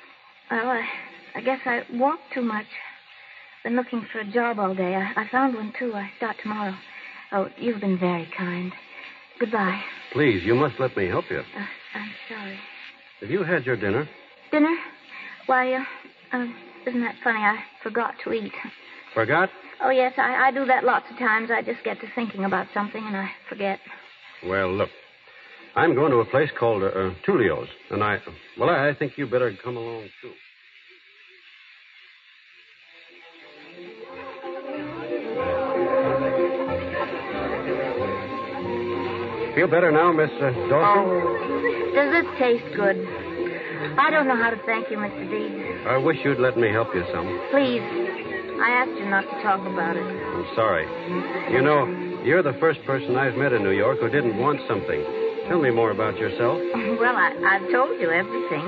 Well, I, I guess I walked too much. Been looking for a job all day. I, I found one too. I start tomorrow. Oh, you've been very kind. Goodbye. Please, you must let me help you. Uh, I'm sorry. Have you had your dinner? Dinner? Why, uh, uh, isn't that funny? I forgot to eat. Forgot? Oh, yes, I, I do that lots of times. I just get to thinking about something and I forget. Well, look. I'm going to a place called uh, uh, Tulio's, and I. Well, I, I think you better come along, too. Feel better now, Miss uh, Dawson? Oh, does it taste good? I don't know how to thank you, Mr. Deeds. I wish you'd let me help you some. Please, I asked you not to talk about it. I'm sorry. You know, you're the first person I've met in New York who didn't want something. Tell me more about yourself. [LAUGHS] Well, I, I've told you everything.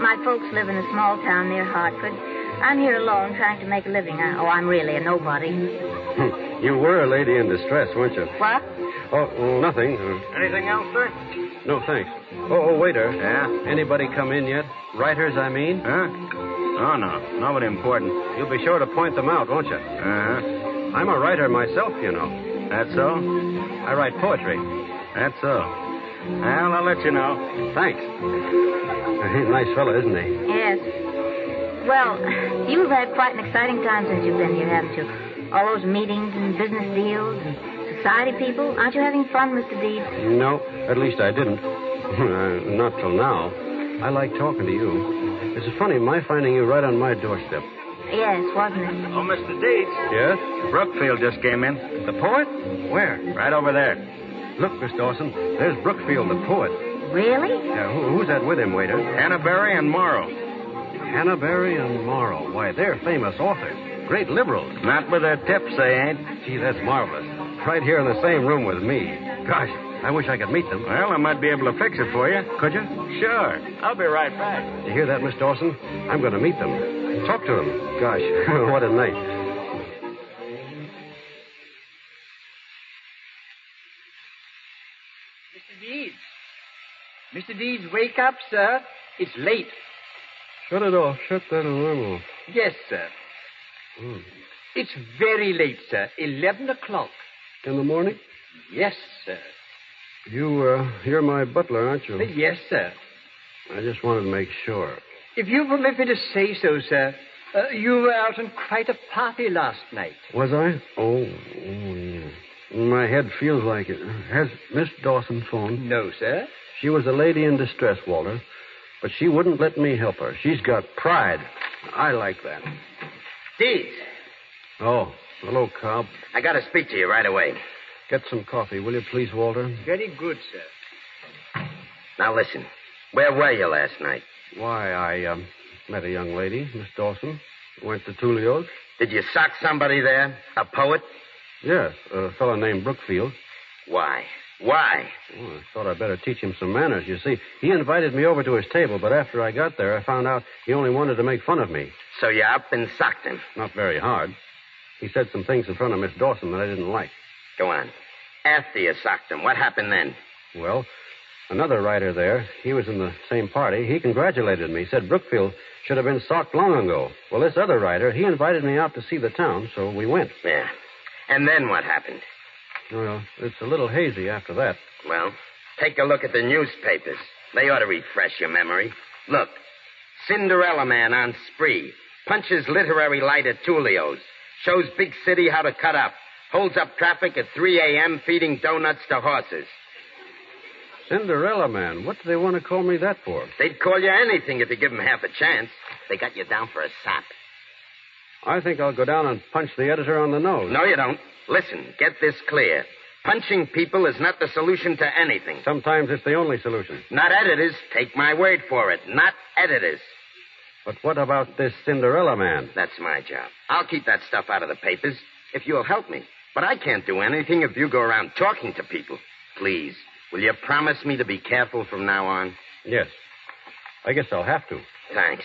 My folks live in a small town near Hartford. I'm here alone trying to make a living. I, oh, I'm really a nobody. [LAUGHS] you were a lady in distress, weren't you? What? Oh, nothing. Anything else, sir? no, thanks. Oh, oh, waiter. Yeah? Anybody come in yet? Writers, I mean? Huh? Oh, no. Nobody important. You'll be sure to point them out, won't you? Uh-huh. I'm a writer myself, you know. That's so? I write poetry. That's so. Well, I'll let you know. Thanks. He's a [LAUGHS] nice fellow, isn't he? Yes. Well, you've had quite an exciting time since you've been here, haven't you? All those meetings and business deals and society people. Aren't you having fun, Mr. Deeds? No, at least I didn't. Uh, [LAUGHS] Not till now. I like talking to you. It's funny, my finding you right on my doorstep. Yes, wasn't it? Oh, Mr. Deeds. Yes? Brookfield just came in. The poet? Where? Right over there. Look, Miss Dawson, there's Brookfield, the poet. Really? Yeah, who, who's that with him, waiter? Hannaberry and Morrow. Hannaberry and Morrow. Why, they're famous authors. Great liberals. Not with their tips, they ain't. Gee, that's marvelous. Right here in the same room with me. Gosh, I wish I could meet them. Well, I might be able to fix it for you. Could you? Sure. I'll be right back. You hear that, Miss Dawson? I'm going to meet them. Talk to them. Gosh, [LAUGHS] what a night. Mr. Deeds. Mr. Deeds, wake up, sir. It's late. Shut it off. Shut that alarm off. Yes, sir. Hmm. It's very late, sir. Eleven o'clock. In the morning? Yes, sir. You, uh, you're my butler, aren't you? Yes, sir. I just wanted to make sure. If you permit me to say so, sir, uh, you were out on quite a party last night. Was I? Oh, oh, yeah. My head feels like it. Has Miss Dawson phoned? No, sir. She was a lady in distress, Walter. But she wouldn't let me help her. She's got pride. I like that. Deeds, Oh, hello, Cobb. I got to speak to you right away. Get some coffee, will you please, Walter? Very good, sir. Now listen. Where were you last night? Why, I um, met a young lady, Miss Dawson. Went to Tulio's. Did you sock somebody there? A poet? Yes, a fellow named Brookfield. Why? Why? Well, I thought I'd better teach him some manners. You see, he invited me over to his table, but after I got there, I found out he only wanted to make fun of me. So you up and socked him. Not very hard. He said some things in front of Miss Dawson that I didn't like. Go on. After you socked him, what happened then? Well, Another writer there, he was in the same party. He congratulated me. Said Brookfield should have been socked long ago. Well, this other writer, he invited me out to see the town, so we went. Yeah. And then what happened? Well, it's a little hazy after that. Well, take a look at the newspapers. They ought to refresh your memory. Look, Cinderella Man on spree. Punches literary light at Tulio's. Shows big city how to cut up. Holds up traffic at 3 a.m. feeding donuts to horses. Cinderella Man. What do they want to call me that for? They'd call you anything if you give them half a chance. They got you down for a sap. I think I'll go down and punch the editor on the nose. No, you don't. Listen, get this clear. Punching people is not the solution to anything. Sometimes it's the only solution. Not editors. Take my word for it. Not editors. But what about this Cinderella Man? That's my job. I'll keep that stuff out of the papers if you'll help me. But I can't do anything if you go around talking to people. Please, will you promise me to be careful from now on? Yes. I guess I'll have to. Thanks.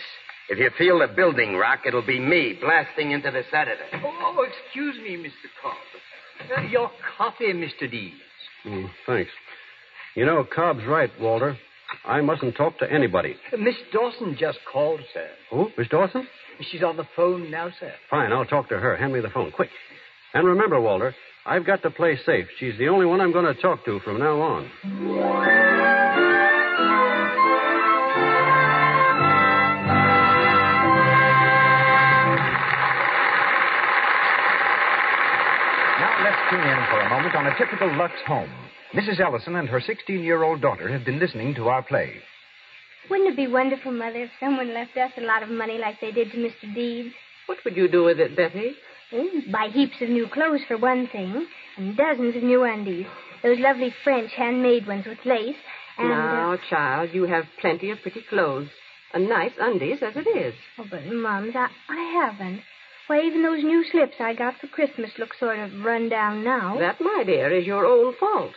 If you feel the building rock, it'll be me blasting into this editor. Oh, excuse me, Mr. Cobb. Uh, your coffee, Mr. Deeds. Mm, thanks. You know, Cobb's right, Walter. I mustn't talk to anybody. Miss Dawson just called, sir. Who? Miss Dawson? She's on the phone now, sir. Fine, I'll talk to her. Hand me the phone, quick. And remember, Walter, I've got to play safe. She's the only one I'm going to talk to from now on. Now let's tune in for a moment on a typical Lux home. Mrs. Ellison and her 16 year old daughter have been listening to our play. Wouldn't it be wonderful, Mother, if someone left us a lot of money like they did to Mr. Deeds? What would you do with it, Betty? Oh, buy heaps of new clothes for one thing, and dozens of new undies. Those lovely French handmade ones with lace. And, now, uh, child, you have plenty of pretty clothes. And nice undies as it is. oh, but, Mums, I, I haven't. Why, even those new slips I got for Christmas look sort of run down now. That, my dear, is your own fault.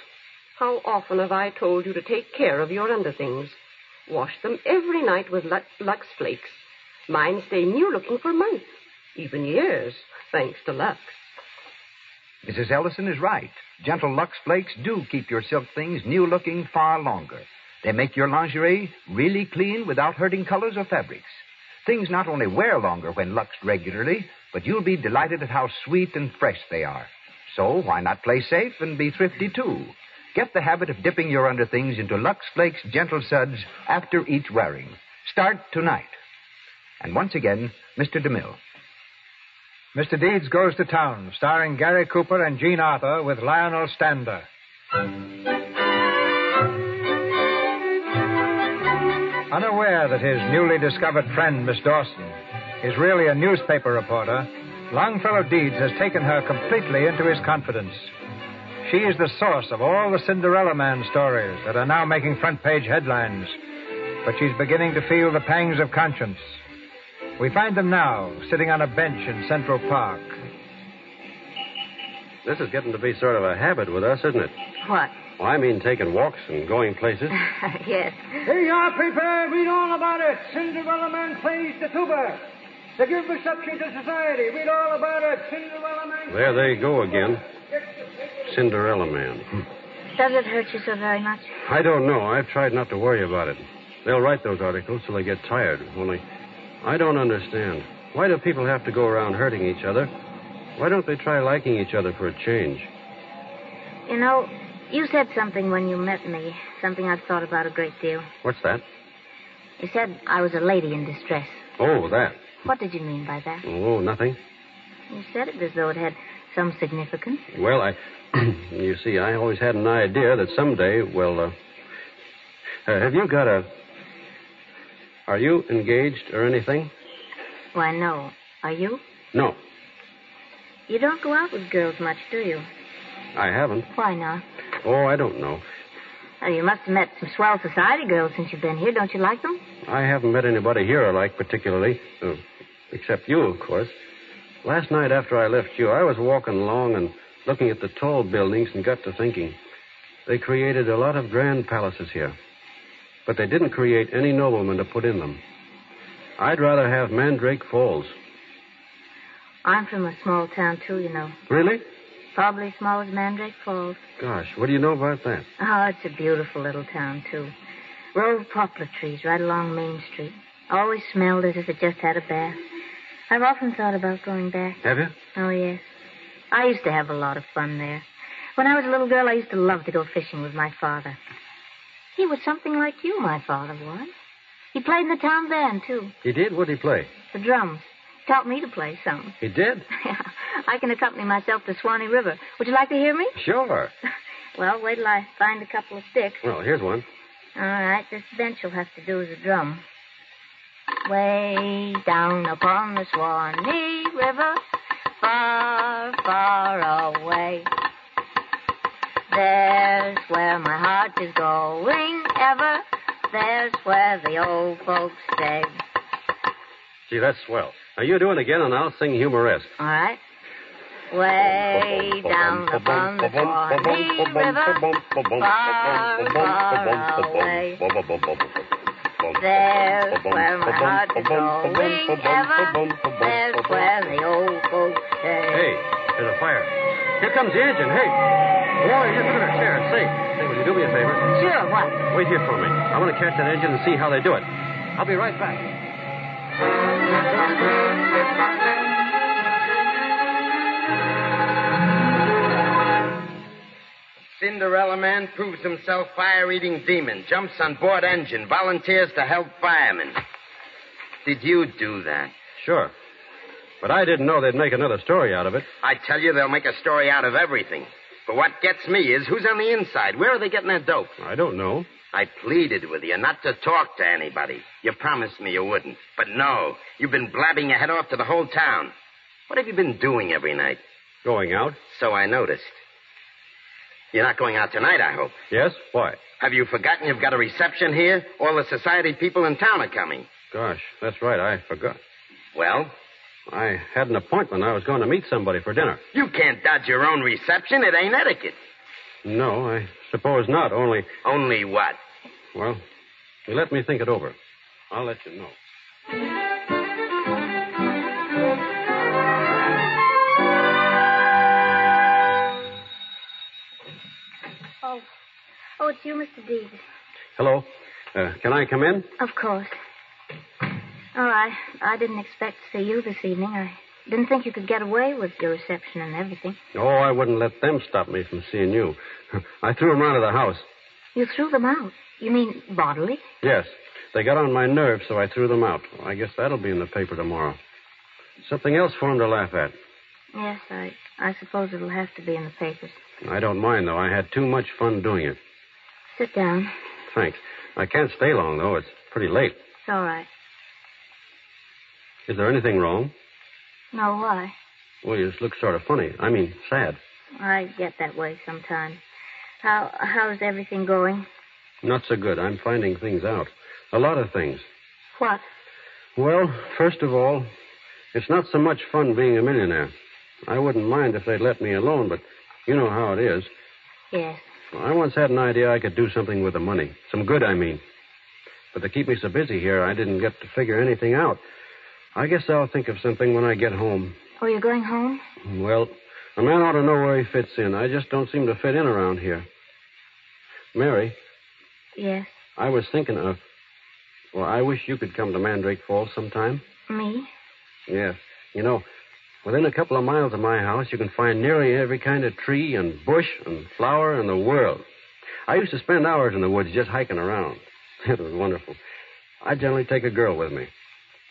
How often have I told you to take care of your underthings? Wash them every night with Lux, Lux Flakes. Mine stay new looking for months, even years, thanks to Lux. Mrs. Ellison is right. Gentle Lux Flakes do keep your silk things new looking far longer. They make your lingerie really clean without hurting colors or fabrics. Things not only wear longer when luxed regularly, but you'll be delighted at how sweet and fresh they are. So why not play safe and be thrifty too? Get the habit of dipping your underthings into Lux Flakes Gentle Suds after each wearing. Start tonight. And once again, Mr. DeMille. Mr. Deeds Goes to Town, starring Gary Cooper and Jean Arthur with Lionel Stander. Unaware that his newly discovered friend, Miss Dawson, is really a newspaper reporter, Longfellow Deeds has taken her completely into his confidence. She is the source of all the Cinderella Man stories that are now making front page headlines. But she's beginning to feel the pangs of conscience. We find them now, sitting on a bench in Central Park. This is getting to be sort of a habit with us, isn't it? What? Well, I mean taking walks and going places. [LAUGHS] yes. Here you are, prepare. Read all about it. Cinderella Man plays the tuba. To give reception to society. Read all about it. Cinderella Man. There they go again. Cinderella Man. Does it hurt you so very much? I don't know. I've tried not to worry about it. They'll write those articles till they get tired. Only, I don't understand. Why do people have to go around hurting each other? Why don't they try liking each other for a change? You know, you said something when you met me, something I've thought about a great deal. What's that? You said I was a lady in distress. Oh, that. What did you mean by that? Oh, nothing. You said it as though it had some significance. Well, I. [CLEARS THROAT] you see, I always had an idea that someday, well, uh, uh, have you got a. Are you engaged or anything? Why, no. Are you? No, You don't go out with girls much, do you? I haven't. Why not? Oh, I don't know. Oh, you must have met some swell society girls since you've been here. Don't you like them? I haven't met anybody here I like particularly, uh, except you, of course. Last night after I left you, I was walking along and looking at the tall buildings and got to thinking. They created a lot of grand palaces here, but they didn't create any noblemen to put in them. I'd rather have Mandrake Falls. I'm from a small town, too, you know. Really? Probably as small as Mandrake Falls. Gosh, what do you know about that? Oh, it's a beautiful little town, too. Row of poplar trees right along Main Street. Always smelled as if it just had a bath. I've often thought about going back. Have you? Oh, yes. I used to have a lot of fun there. When I was a little girl, I used to love to go fishing with my father. He was something like you, my father was. He played in the town band, too. He did? What did he play? The drums. Taught me to play some. He did? [LAUGHS] I can accompany myself to Swanee River. Would you like to hear me? Sure. [LAUGHS] Well, wait till I find a couple of sticks. Well, here's one. All right, this bench will have to do as a drum. Way down upon the Swanee River, far, far away. There's where my heart is going ever. There's where the old folks stay. Gee, that's swell. Now you do it again, and I'll sing humoresque. All right. Way down upon the Swanee River, far, far away. There's where my heart is going ever. There's where the old folks stay. Hey, there's a fire. Here comes the engine. Hey. Boy, just look at there. Say, say, will you do me a favor? Sure, what? Wait here for me. I want to catch that engine and see how they do it. I'll be right back. Cinderella man proves himself fire-eating demon, jumps on board engine, volunteers to help firemen. Did you do that? Sure. But I didn't know they'd make another story out of it. I tell you, they'll make a story out of everything. But what gets me is who's on the inside? Where are they getting their dope? I don't know. I pleaded with you not to talk to anybody. You promised me you wouldn't. But no, you've been blabbing your head off to the whole town. What have you been doing every night? Going out? So I noticed. You're not going out tonight, I hope. Yes? Why? Have you forgotten you've got a reception here? All the society people in town are coming. Gosh, that's right. I forgot. Well? I had an appointment. I was going to meet somebody for dinner. You can't dodge your own reception. It ain't etiquette. No, I suppose not. Only. Only what? Well, you let me think it over. I'll let you know. It's you, Mr. Deeds. Hello. Uh, can I come in? Of course. Right. I I didn't expect to see you this evening. I didn't think you could get away with your reception and everything. Oh, I wouldn't let them stop me from seeing you. [LAUGHS] I threw them out of the house. You threw them out. You mean bodily? Yes. They got on my nerves, so I threw them out. Well, I guess that'll be in the paper tomorrow. Something else for 'em to laugh at. Yes, I, I suppose it'll have to be in the papers. I don't mind, though. I had too much fun doing it. Sit down. Thanks. I can't stay long, though. It's pretty late. It's all right. Is there anything wrong? No, why? Well, you just look sort of funny. I mean, sad. I get that way sometimes. How how's everything going? Not so good. I'm finding things out. A lot of things. What? Well, first of all, it's not so much fun being a millionaire. I wouldn't mind if they'd let me alone, but you know how it is. Yes. Well, I once had an idea I could do something with the money. Some good, I mean. But to keep me so busy here, I didn't get to figure anything out. I guess I'll think of something when I get home. Oh, you're going home? Well, a man ought to know where he fits in. I just don't seem to fit in around here. Mary, Yes. I was thinking of. Well, I wish you could come to Mandrake Falls sometime. Me? Yes. You know, within a couple of miles of my house, you can find nearly every kind of tree and bush and flower in the world. I used to spend hours in the woods just hiking around. [LAUGHS] It was wonderful. I generally take a girl with me.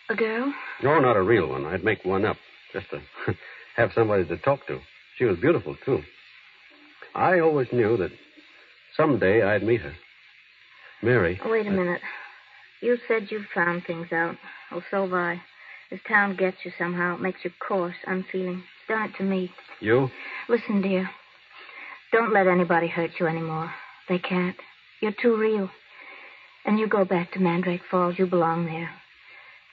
A girl? No, not a real one. I'd make one up just to [LAUGHS] have somebody to talk to. She was beautiful, too. I always knew that someday I'd meet her. Mary. Oh, wait a minute. You said you'd found things out. Oh, so have I. This town gets you somehow. It makes you coarse, unfeeling. It's done it to me. You? Listen, dear. Don't let anybody hurt you anymore. They can't. You're too real. And you go back to Mandrake Falls. You belong there.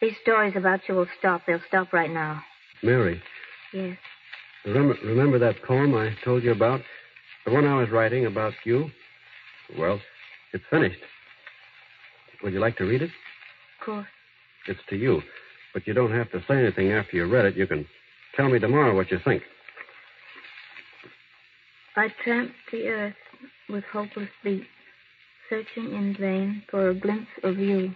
These stories about you will stop. They'll stop right now. Mary. Yes. Remember, remember that poem I told you about? The one I was writing about you? Well, it's finished. Would you like to read it? Of course. It's to you. But you don't have to say anything after you read it. You can tell me tomorrow what you think. I tramped the earth with hopeless beat, searching in vain for a glimpse of you.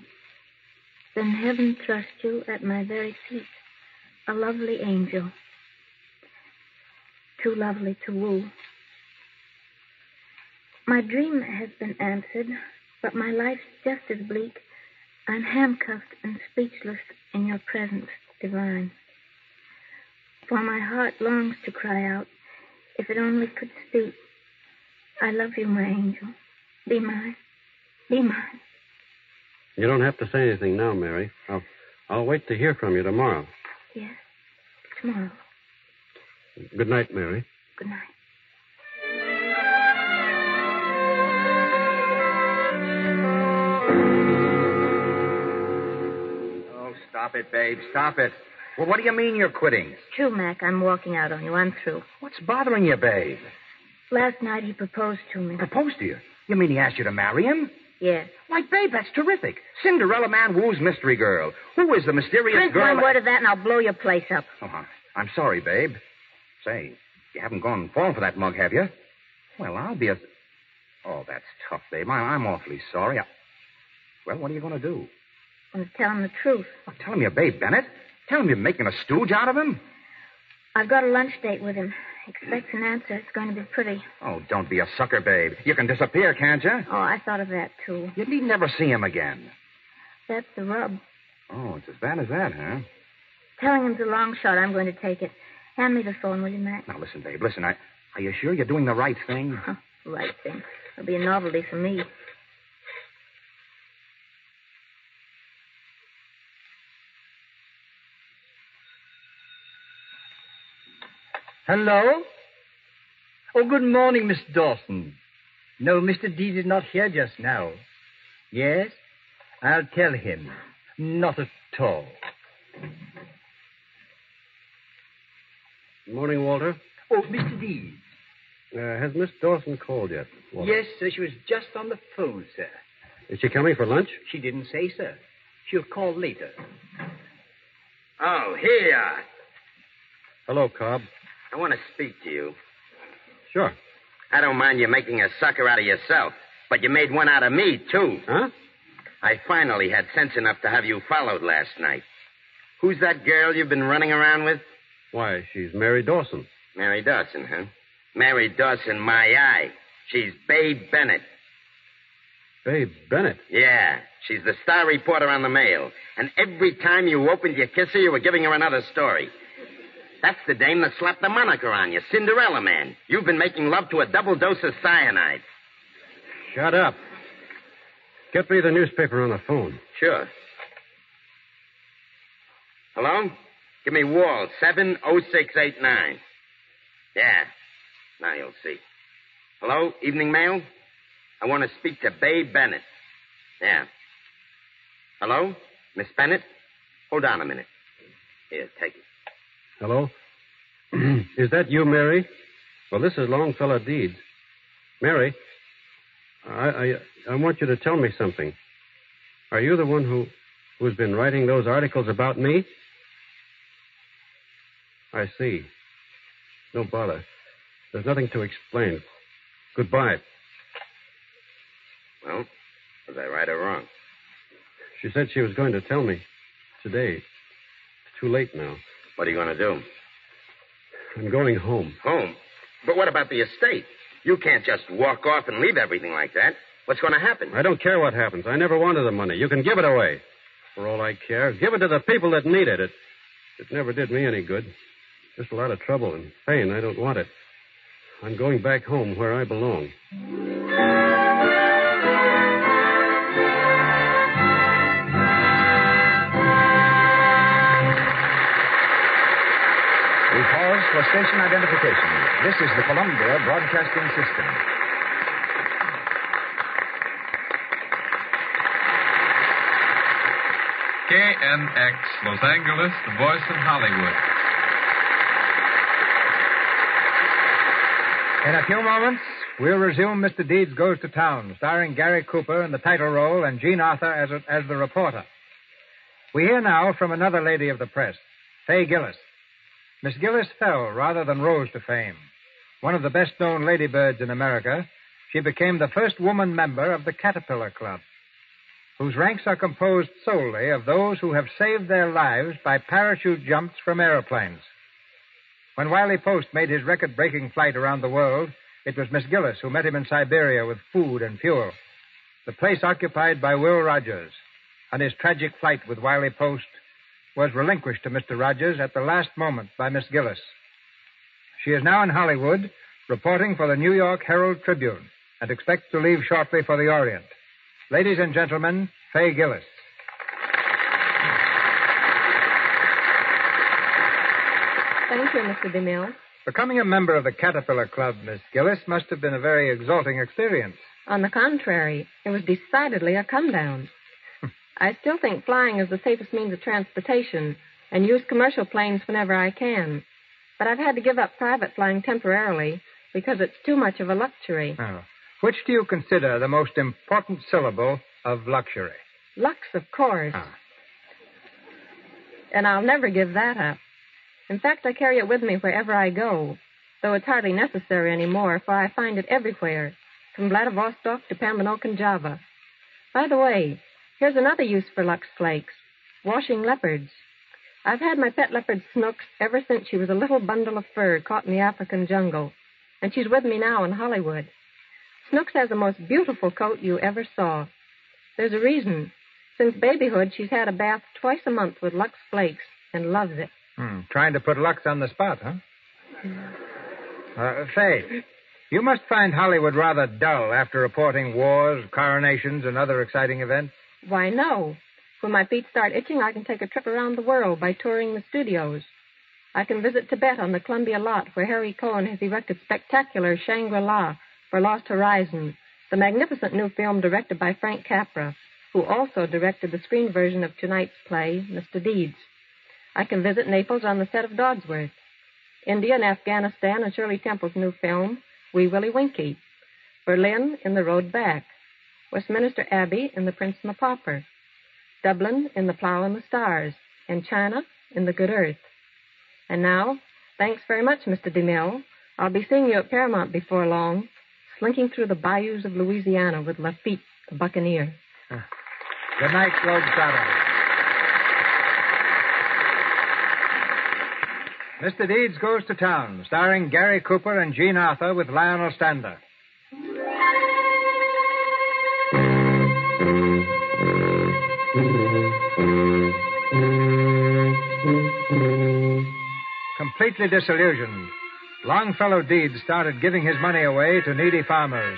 Then heaven thrust you at my very feet, a lovely angel, too lovely to woo. My dream has been answered, but my life's just as bleak. I'm handcuffed and speechless in your presence divine. For my heart longs to cry out, if it only could speak. I love you, my angel. Be mine. Be mine. You don't have to say anything now, Mary. I'll, I'll wait to hear from you tomorrow. Yes. Tomorrow. Good night, Mary. Good night. Stop it, babe. Stop it. Well, what do you mean you're quitting? It's True, Mac. I'm walking out on you. I'm through. What's bothering you, babe? Last night he proposed to me. Proposed to you? You mean he asked you to marry him? Yes. Why, babe, that's terrific. Cinderella man woos mystery girl. Who is the mysterious Drink girl? one word of that and I'll blow your place up. Oh, I'm sorry, babe. Say, you haven't gone and fallen for that mug, have you? Well, I'll be a. Oh, that's tough, babe. I, I'm awfully sorry. I... Well, what are you going to do? I'm to tell him the truth. Oh, tell him you're Babe Bennett. Tell him you're making a stooge out of him. I've got a lunch date with him. Expects an answer. It's going to be pretty. Oh, don't be a sucker, babe. You can disappear, can't you? Oh, I thought of that, too. You need never see him again. That's the rub. Oh, it's as bad as that, huh? Telling him's a long shot. I'm going to take it. Hand me the phone, will you, Mac? Now, listen, babe. Listen, I, are you sure you're doing the right thing? [LAUGHS] Right thing. It'll be a novelty for me. Hello? Oh, good morning, Miss Dawson. No, Mr. Deeds is not here just now. Yes? I'll tell him. Not at all. Good morning, Walter. Oh, Mr. Deeds. Uh, has Miss Dawson called yet? Walter? Yes, sir. She was just on the phone, sir. Is she coming for lunch? She didn't say, sir. She'll call later. Oh, here. Hello, Cobb. I want to speak to you. Sure. I don't mind you making a sucker out of yourself, but you made one out of me, too. Huh? I finally had sense enough to have you followed last night. Who's that girl you've been running around with? Why, she's Mary Dawson. Mary Dawson, huh? Mary Dawson, my eye. She's Babe Bennett. Babe Bennett. Yeah, she's the star reporter on the mail. And every time you opened your kisser, you were giving her another story. That's the dame that slapped the moniker on you, Cinderella Man. You've been making love to a double dose of cyanide. Shut up. Get me the newspaper on the phone. Sure. Hello? Give me Wall, 70689. Yeah. Now you'll see. Hello? Evening Mail? I want to speak to Babe Bennett. Yeah. Hello? Miss Bennett? Hold on a minute. Here, take it. Hello? [CLEARS THROAT] is that you, Mary? Well, this is Longfellow Deeds. Mary, I, I, I want you to tell me something. Are you the one who, who's been writing those articles about me? I see. No bother. There's nothing to explain. Goodbye. Well, was I right or wrong? She said she was going to tell me today. It's too late now. What are you going to do? I'm going home. Home? But what about the estate? You can't just walk off and leave everything like that. What's going to happen? I don't care what happens. I never wanted the money. You can give it away. For all I care, give it to the people that need it. It, it never did me any good. Just a lot of trouble and pain. I don't want it. I'm going back home where I belong. For station identification. This is the Columbia Broadcasting System. KNX Los Angeles, the voice of Hollywood. In a few moments, we'll resume Mr. Deeds Goes to Town, starring Gary Cooper in the title role and Jean Arthur as, a, as the reporter. We hear now from another lady of the press, Fay Gillis. Miss Gillis fell rather than rose to fame. one of the best known ladybirds in America, she became the first woman member of the Caterpillar Club, whose ranks are composed solely of those who have saved their lives by parachute jumps from aeroplanes. When Wiley Post made his record breaking flight around the world, it was Miss Gillis who met him in Siberia with food and fuel. The place occupied by Will Rogers, and his tragic flight with Wiley Post was relinquished to Mr. Rogers at the last moment by Miss Gillis. She is now in Hollywood, reporting for the New York Herald Tribune, and expects to leave shortly for the Orient. Ladies and gentlemen, Fay Gillis. Thank you, Mr. DeMille. Becoming a member of the Caterpillar Club, Miss Gillis, must have been a very exalting experience. On the contrary, it was decidedly a come down. I still think flying is the safest means of transportation and use commercial planes whenever I can. But I've had to give up private flying temporarily because it's too much of a luxury. Oh. Which do you consider the most important syllable of luxury? Lux, of course. Ah. And I'll never give that up. In fact, I carry it with me wherever I go, though it's hardly necessary anymore, for I find it everywhere, from Vladivostok to Pambanok and Java. By the way, here's another use for Lux Flakes washing leopards. I've had my pet leopard Snooks ever since she was a little bundle of fur caught in the African jungle, and she's with me now in Hollywood. Snooks has the most beautiful coat you ever saw. There's a reason. Since babyhood, she's had a bath twice a month with Lux Flakes and loves it. Hmm, trying to put Lux on the spot, huh? Uh, Faye, you must find Hollywood rather dull after reporting wars, coronations, and other exciting events. Why, no. When my feet start itching, I can take a trip around the world by touring the studios. I can visit Tibet on the Columbia lot where Harry Cohn has erected spectacular Shangri-La for Lost Horizon, the magnificent new film directed by Frank Capra, who also directed the screen version of tonight's play, Mr. Deeds. I can visit Naples on the set of Dodsworth, India and Afghanistan in Shirley Temple's new film, Wee Willie Winkie, Berlin in The Road Back, Westminster Abbey in The Prince and the Pauper, Dublin in The Plough and the Stars, and China in The Good Earth. And now, thanks very much, Mr. DeMille. I'll be seeing you at Paramount before long, slinking through the bayous of Louisiana with Lafitte, the buccaneer. Ah. Good night, Globetrotter. Mr. Deeds Goes to Town, starring Gary Cooper and Jean Arthur with Lionel Stander. Completely disillusioned, Longfellow Deeds started giving his money away to needy farmers.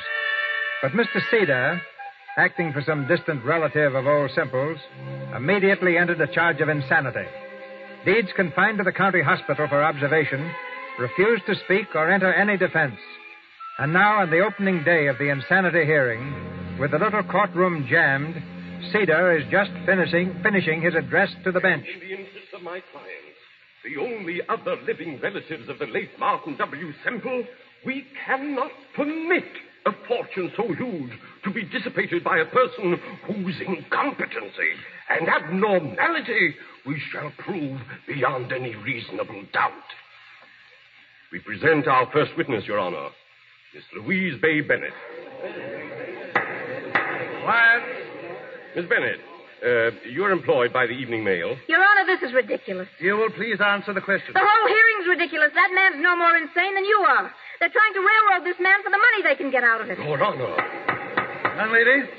But Mr. Cedar, acting for some distant relative of Old Semple's, immediately entered a charge of insanity. Deeds confined to the county hospital for observation, refused to speak or enter any defense. And now, on the opening day of the insanity hearing, with the little courtroom jammed, Cedar is just finishing, finishing his address to the bench. The of my clients, the only other living relatives of the late Martin W. Semple, we cannot permit a fortune so huge to be dissipated by a person whose incompetency and abnormality we shall prove beyond any reasonable doubt. We present our first witness, Your Honor, Miss Louise Bay Bennett. Quiet. Miss Bennett, uh, you're employed by the Evening Mail. Your Honor, this is ridiculous. You will please answer the question. The whole hearing's ridiculous. That man's no more insane than you are. They're trying to railroad this man for the money they can get out of it. Your Honor. Young lady,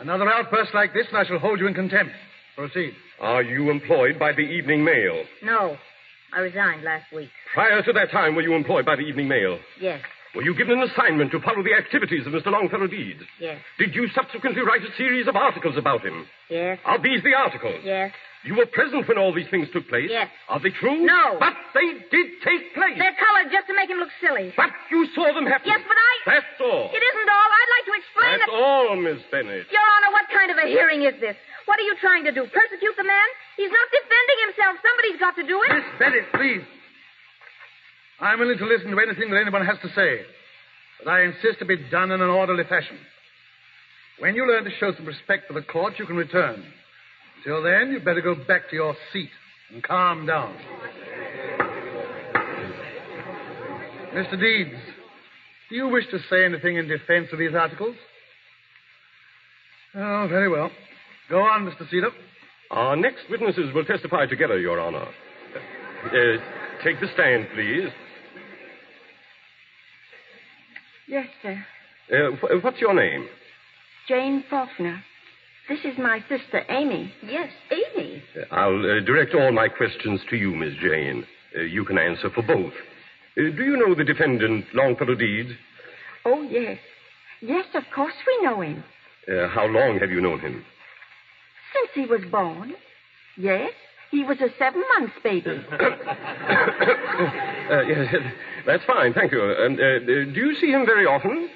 another outburst like this, and I shall hold you in contempt. Proceed. Are you employed by the Evening Mail? No. I resigned last week. Prior to that time, were you employed by the Evening Mail? Yes. Were you given an assignment to follow the activities of Mr. Longfellow Deeds? Yes. Did you subsequently write a series of articles about him? Yes. Are these the articles? Yes. You were present when all these things took place? Yes. Are they true? No. But they did take place. They're colored just to make him look silly. But you saw them happen. Yes, but I. That's all. It isn't all. I'd like to explain it. That's that. all, Miss Bennett. Your Honor, what kind of a hearing is this? What are you trying to do? Persecute the man? He's not defending himself. Somebody's got to do it. Miss Bennett, please. I'm willing to listen to anything that anyone has to say, but I insist to be done in an orderly fashion. When you learn to show some respect for the court, you can return. Till then, you'd better go back to your seat and calm down. Mr. Deeds, do you wish to say anything in defense of these articles? Oh, very well. Go on, Mr. Cedar. Our next witnesses will testify together, Your Honor. Uh, take the stand, please. Yes, sir. Uh, what's your name? Jane Faulkner. This is my sister, Amy. Yes, Amy. Uh, I'll uh, direct all my questions to you, Miss Jane. Uh, you can answer for both. Uh, do you know the defendant, Longfellow Deeds? Oh, yes. Yes, of course we know him. Uh, how long have you known him? Since he was born. Yes, he was a seven months baby. [COUGHS] Uh, yes, that's fine, thank you. Um, uh, do you see him very often?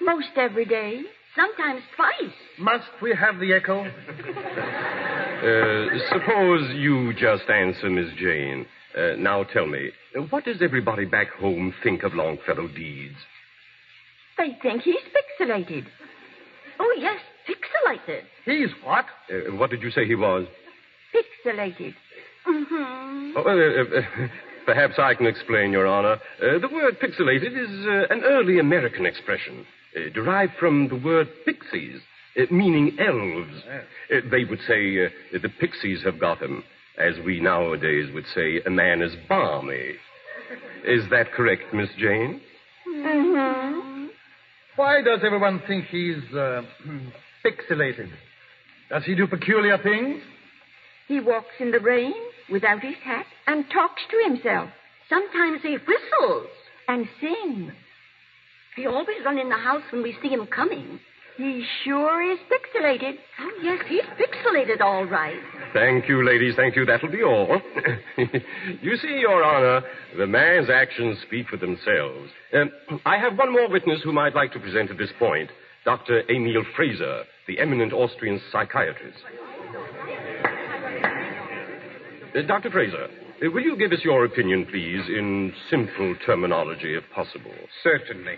Most every day. Sometimes twice. Must we have the echo? [LAUGHS] Uh, suppose you just answer, Miss Jane. Uh, now tell me, uh, what does everybody back home think of Longfellow Deeds? They think he's pixelated. Oh, yes, pixelated. He's what? Uh, what did you say he was? Pixelated. Mm-hmm. Oh, uh, uh, [LAUGHS] perhaps I can explain, Your Honor. Uh, the word pixelated is uh, an early American expression, uh, derived from the word pixies, uh, meaning elves. Uh, they would say uh, the pixies have got him, as we nowadays would say a man is balmy. [LAUGHS] Is that correct, Miss Jane? Mm-hmm. Why does everyone think he's uh, [CLEARS THROAT] pixelated? Does he do peculiar things? He walks in the rain without his hat and talks to himself. Sometimes he whistles and sings. He always run in the house when we see him coming. He sure is pixelated. Oh, yes, he's pixelated all right. Thank you, ladies. Thank you. That'll be all. [LAUGHS] you see, Your Honor, the man's actions speak for themselves. Um, I have one more witness whom I'd like to present at this point Dr. Emil Fraser, the eminent Austrian psychiatrist. Uh, Dr. Fraser, uh, will you give us your opinion, please, in simple terminology, if possible? Certainly.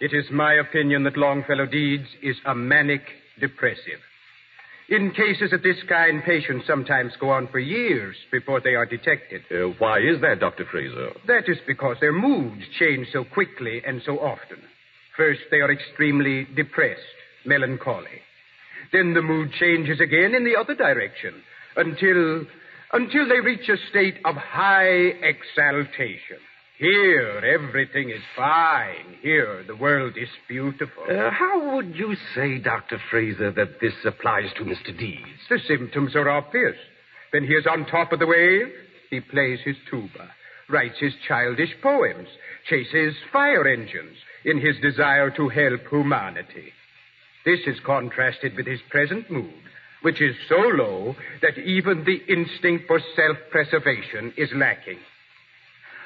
It is my opinion that Longfellow Deeds is a manic depressive. In cases of this kind, patients sometimes go on for years before they are detected. Uh, why is that, Dr. Fraser? That is because their moods change so quickly and so often. First, they are extremely depressed, melancholy. Then the mood changes again in the other direction until until they reach a state of high exaltation. Here, everything is fine. Here, the world is beautiful. Uh, how would you say, Dr. Fraser, that this applies to Mr. Deeds? The symptoms are obvious. When he is on top of the wave, he plays his tuba, writes his childish poems, chases fire engines in his desire to help humanity. This is contrasted with his present mood, which is so low that even the instinct for self-preservation is lacking.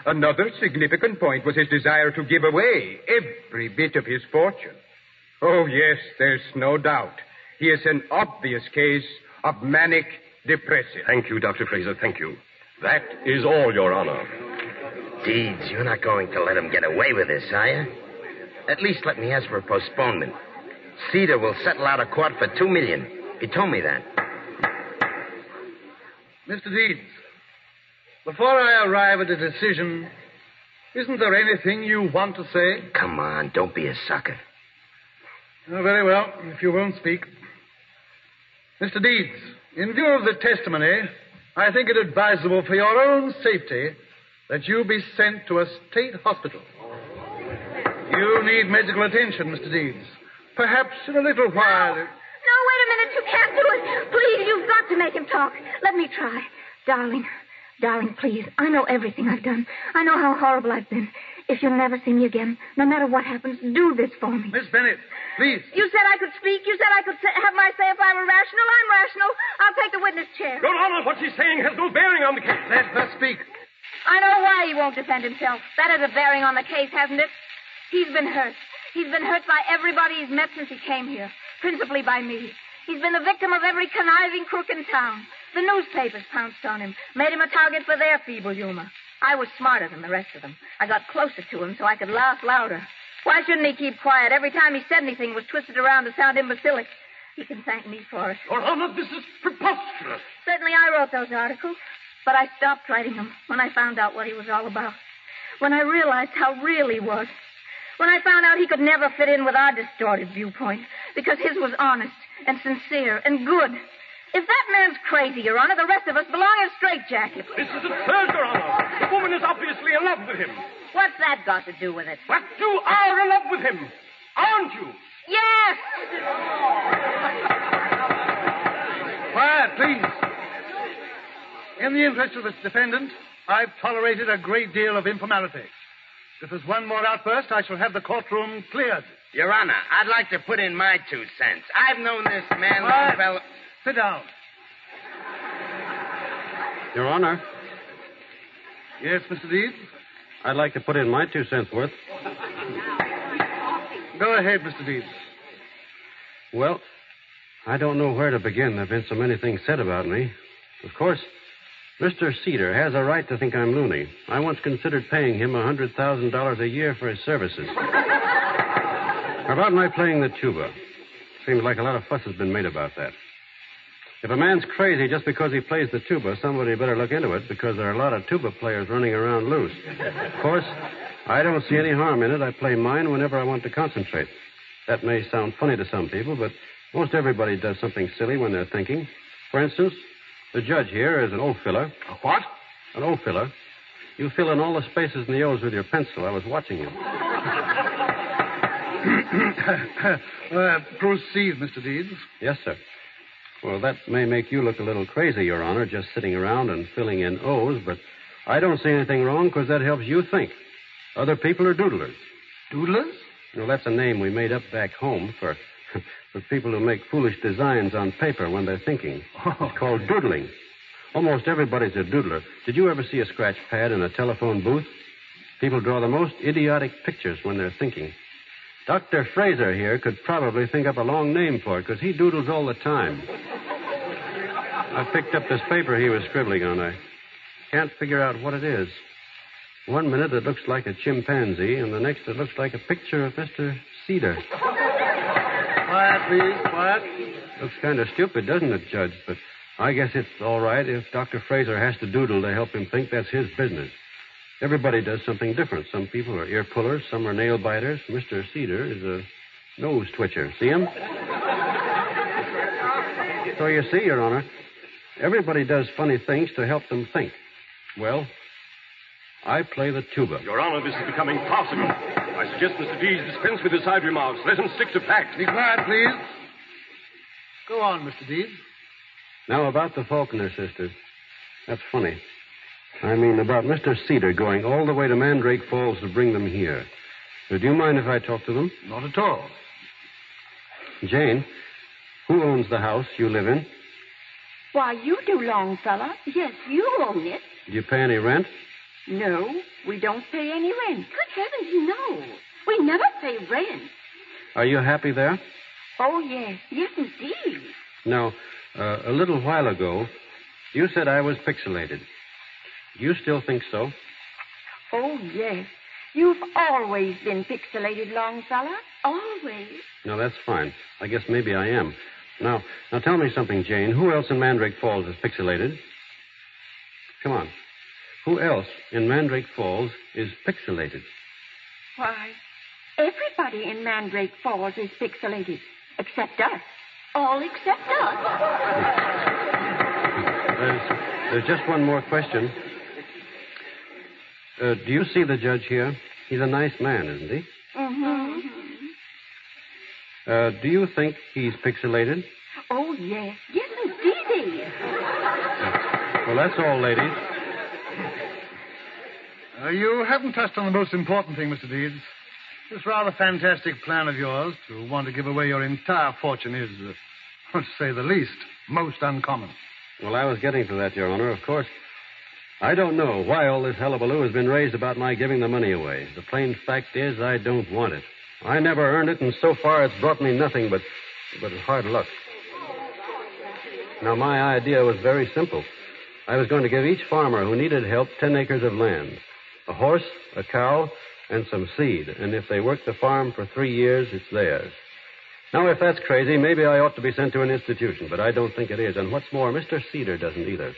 Another significant point was his desire to give away every bit of his fortune. Oh, yes, there's no doubt. He is an obvious case of manic depressive. Thank you, Dr. Fraser. Thank you. That is all, Your Honor. Deeds, you're not going to let him get away with this, are you? At least let me ask for a postponement. Cedar will settle out of court for two million. He told me that. Mr. Deeds, before I arrive at a decision, isn't there anything you want to say? Come on, don't be a sucker. Oh, very well, if you won't speak. Mr. Deeds, in view of the testimony, I think it advisable for your own safety that you be sent to a state hospital. You need medical attention, Mr. Deeds. Perhaps in a little while. No, wait a minute. You can't do it. Please, you've got to make him talk. Let me try. Darling, darling, please. I know everything I've done. I know how horrible I've been. If you'll never see me again, no matter what happens, do this for me. Miss Bennett, please. You said I could speak. You said I could say, have my say if I were rational. I'm rational. I'll take the witness chair. Your Honor, what she's saying has no bearing on the case. Let her speak. I know why he won't defend himself. That has a bearing on the case, hasn't it? He's been hurt. He's been hurt by everybody he's met since he came here, principally by me. He's been the victim of every conniving crook in town. The newspapers pounced on him, made him a target for their feeble humor. I was smarter than the rest of them. I got closer to him so I could laugh louder. Why shouldn't he keep quiet? Every time he said anything was twisted around to sound imbecilic. He can thank me for it. Your Honor, this is preposterous. Certainly I wrote those articles, but I stopped writing them when I found out what he was all about. when I realized how real he was. When I found out he could never fit in with our distorted viewpoint because his was honest and sincere and good. If that man's crazy, Your Honor, the rest of us belong in straitjackets. This is absurd, Your Honor. The woman is obviously in love with him. What's that got to do with it? But you are in love with him, aren't you? Yes! Quiet, please. In the interest of this defendant, I've tolerated a great deal of informality. If there's one more outburst, I shall have the courtroom cleared. Your Honor, I'd like to put in my two cents. I've known this man, Quiet. Longfellow. Sit down. Your Honor, Yes, Mr. Deeds? I'd like to put in my two cents worth. Go ahead, Mr. Deeds. Well, I don't know where to begin. There have been so many things said about me. Of course, Mr. Cedar has a right to think I'm loony. I once considered paying him a $100,000 a year for his services. about my playing the tuba. Seems like a lot of fuss has been made about that. If a man's crazy just because he plays the tuba, somebody better look into it because there are a lot of tuba players running around loose. Of course, I don't see any harm in it. I play mine whenever I want to concentrate. That may sound funny to some people, but most everybody does something silly when they're thinking. For instance, the judge here is an O filler. A what? An O filler. You fill in all the spaces in the O's with your pencil. I was watching you. [COUGHS] uh, proceed, Mr. Deeds. Yes, sir. Well, that may make you look a little crazy, Your Honor, just sitting around and filling in O's, but I don't see anything wrong because that helps you think. Other people are doodlers. Doodlers? Well, that's a name we made up back home for, [LAUGHS] for people who make foolish designs on paper when they're thinking. It's called oh. doodling. Almost everybody's a doodler. Did you ever see a scratch pad in a telephone booth? People draw the most idiotic pictures when they're thinking. Dr. Fraser here could probably think up a long name for it because he doodles all the time. I picked up this paper he was scribbling on. I can't figure out what it is. One minute it looks like a chimpanzee, and the next it looks like a picture of Mr. Cedar. Quiet, please. Quiet. Looks kind of stupid, doesn't it, Judge? But I guess it's all right if Dr. Fraser has to doodle to help him think that's his business. Everybody does something different. Some people are ear pullers, some are nail biters. Mr. Cedar is a nose twitcher. See him? So you see, Your Honor, everybody does funny things to help them think. Well, I play the tuba. Your Honor, this is becoming farcical. I suggest Mr. Deeds dispense with his side remarks. Let him stick to facts. Be quiet, please. Go on, Mr. Deeds. Now, about the Faulkner sisters. That's funny. I mean, about Mr. Cedar going all the way to Mandrake Falls to bring them here. Do you mind if I talk to them? Not at all. Jane, who owns the house you live in? Why, you do, Longfellow. Yes, you own it. Do you pay any rent? No, we don't pay any rent. Good heavens, no. We never pay rent. Are you happy there? Oh, yes. Yes, indeed. Now, uh, a little while ago, you said I was pixelated. Do you still think so? Oh, yes. You've always been pixelated, Longfellow. Always. No, that's fine. I guess maybe I am. Now, now tell me something, Jane. Who else in Mandrake Falls is pixelated? Come on. Who else in Mandrake Falls is pixelated? Why, everybody in Mandrake Falls is pixelated, except us. All except us. There's, there's just one more question. Uh, do you see the judge here? He's a nice man, isn't he? Mm-hmm. Uh, do you think he's pixelated? Oh, yes. Yes, indeed. Well, that's all, ladies. Uh, you haven't touched on the most important thing, Mr. Deeds. This rather fantastic plan of yours to want to give away your entire fortune is, uh, [LAUGHS] to say the least, most uncommon. Well, I was getting to that, Your Honor. Of course, I don't know why all this hullabaloo has been raised about my giving the money away. The plain fact is, I don't want it. I never earned it, and so far it's brought me nothing but, but hard luck. Now, my idea was very simple. I was going to give each farmer who needed help ten acres of land, a horse, a cow, and some seed. And if they work the farm for three years, it's theirs. Now, if that's crazy, maybe I ought to be sent to an institution, but I don't think it is. And what's more, Mr. Cedar doesn't either.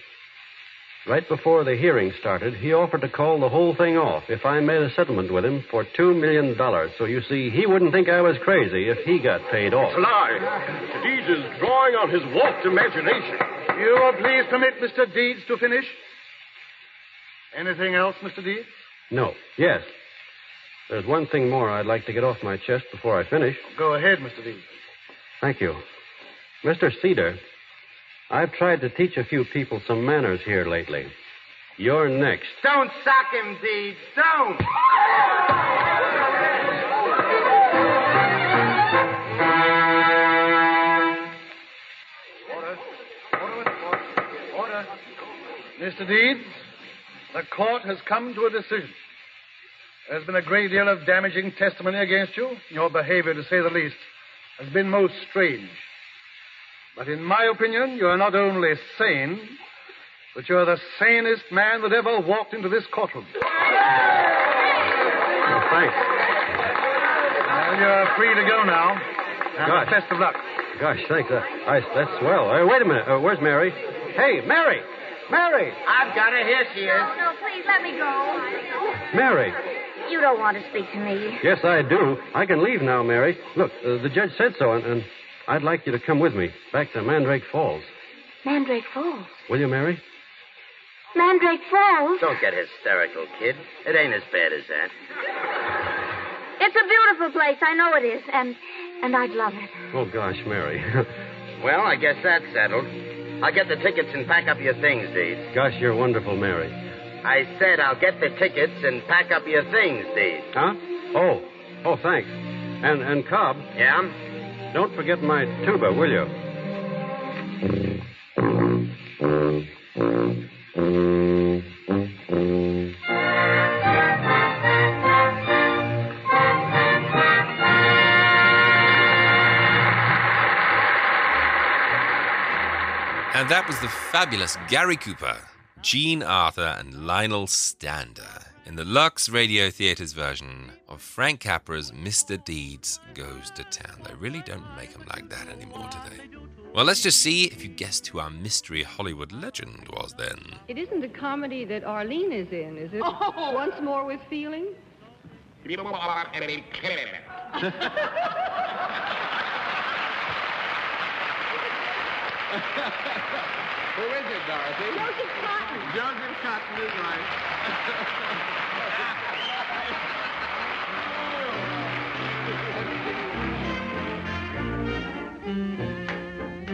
Right before the hearing started, he offered to call the whole thing off if I made a settlement with him for two million dollars. So you see, he wouldn't think I was crazy if he got paid off. It's a lie. Deeds is drawing on his warped imagination. You will please permit Mr. Deeds to finish? Anything else, Mr. Deeds? No. Yes. There's one thing more I'd like to get off my chest before I finish. Go ahead, Mr. Deeds. Thank you. Mr. Cedar, I've tried to teach a few people some manners here lately. You're next. Don't sock him, Deeds. Don't. Order. Order. Order. Mr. Deeds, the court has come to a decision. There's been a great deal of damaging testimony against you. Your behavior, to say the least, has been most strange. But in my opinion, you are not only sane, but you are the sanest man that ever walked into this courtroom. Oh, thanks. Well, you're free to go now. And Gosh. best of luck. Gosh, thanks. Uh, I, that's swell. Uh, wait a minute. Uh, where's Mary? Hey, Mary! Mary! I've got her. Here she is. No, no, please let me go. Mary! You don't want to speak to me. Yes, I do. I can leave now, Mary. Look, uh, the judge said so, and, and I'd like you to come with me back to Mandrake Falls. Mandrake Falls. Will you, Mary? Mandrake Falls? Don't get hysterical, kid. It ain't as bad as that. It's a beautiful place. I know it is. And and I'd love it. Oh, gosh, Mary. [LAUGHS] Well, I guess that's settled. I'll get the tickets and pack up your things, Deeds. gosh, you're wonderful, Mary. I said I'll get the tickets and pack up your things, Deeds. Huh? Oh. Oh, thanks. And, and Cobb, Yeah? don't forget my tuba, will you? And that was the fabulous Gary Cooper, Jean Arthur, and Lionel Stander in the Lux Radio Theatre's version of Frank Capra's Mr. Deeds Goes to Town. They really don't make them like that anymore, do they? Well, let's just see if you guessed who our mystery Hollywood legend was then. It isn't a comedy that Arlene is in, is it? Oh. Once more with feeling? [LAUGHS] [LAUGHS] Who is it, Dorothy? Joseph Cotten. Joseph Cotten is right.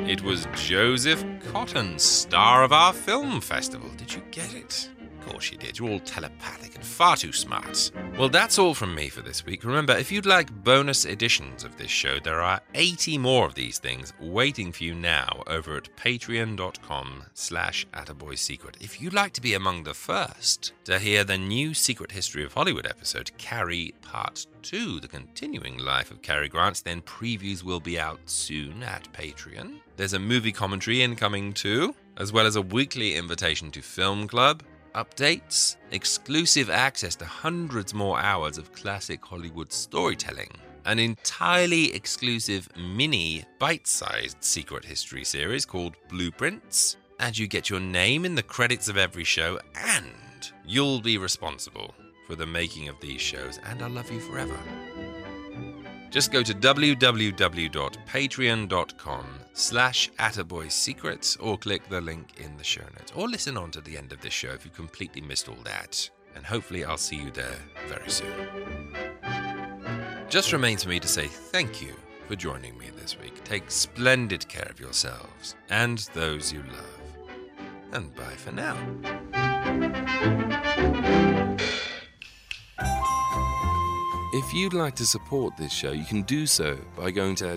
It was Joseph Cotten, star of our film festival. Did you get it? Of course you did. You're all telepathic and far too smart. Well, that's all from me for this week. Remember, if you'd like bonus editions of this show, there are 80 more of these things waiting for you now over at patreon.com slash attaboysecret. If you'd like to be among the first to hear the new Secret History of Hollywood episode, Cary Part 2, the continuing life of Cary Grant, then previews will be out soon at Patreon. There's a movie commentary incoming too, as well as a weekly invitation to Film Club, updates, exclusive access to hundreds more hours of classic Hollywood storytelling, an entirely exclusive mini bite sized secret history series called Blueprints, and you get your name in the credits of every show, and you'll be responsible for the making of these shows, and I'll love you forever. Just go to www.patreon.com slash attaboysecrets or click the link in the show notes. Or listen on to the end of this show if you completely missed all that. And hopefully I'll see you there very soon. Just remains for me to say thank you for joining me this week. Take splendid care of yourselves and those you love. And bye for now. If you'd like to support this show, you can do so by going to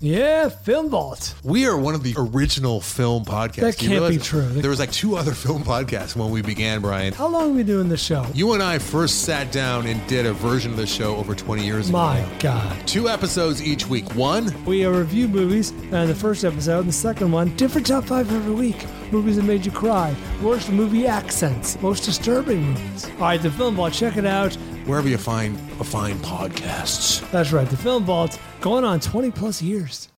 Yeah, Film Vault. We are one of the original film podcasts. That can't realize be true. There was like two other [LAUGHS] film podcasts when we began, Brian. How long have we been doing this show? You and I first sat down and did a version of the show over 20 years ago. My God. Two episodes each week. One, We uh, review movies, and the first episode, and the second one, different top five every week. Movies that made you cry, worst movie accents, most disturbing movies. All right, the Film Vault, check it out. wherever you find a fine podcasts. That's right, the Film Vault, going on 20 plus years.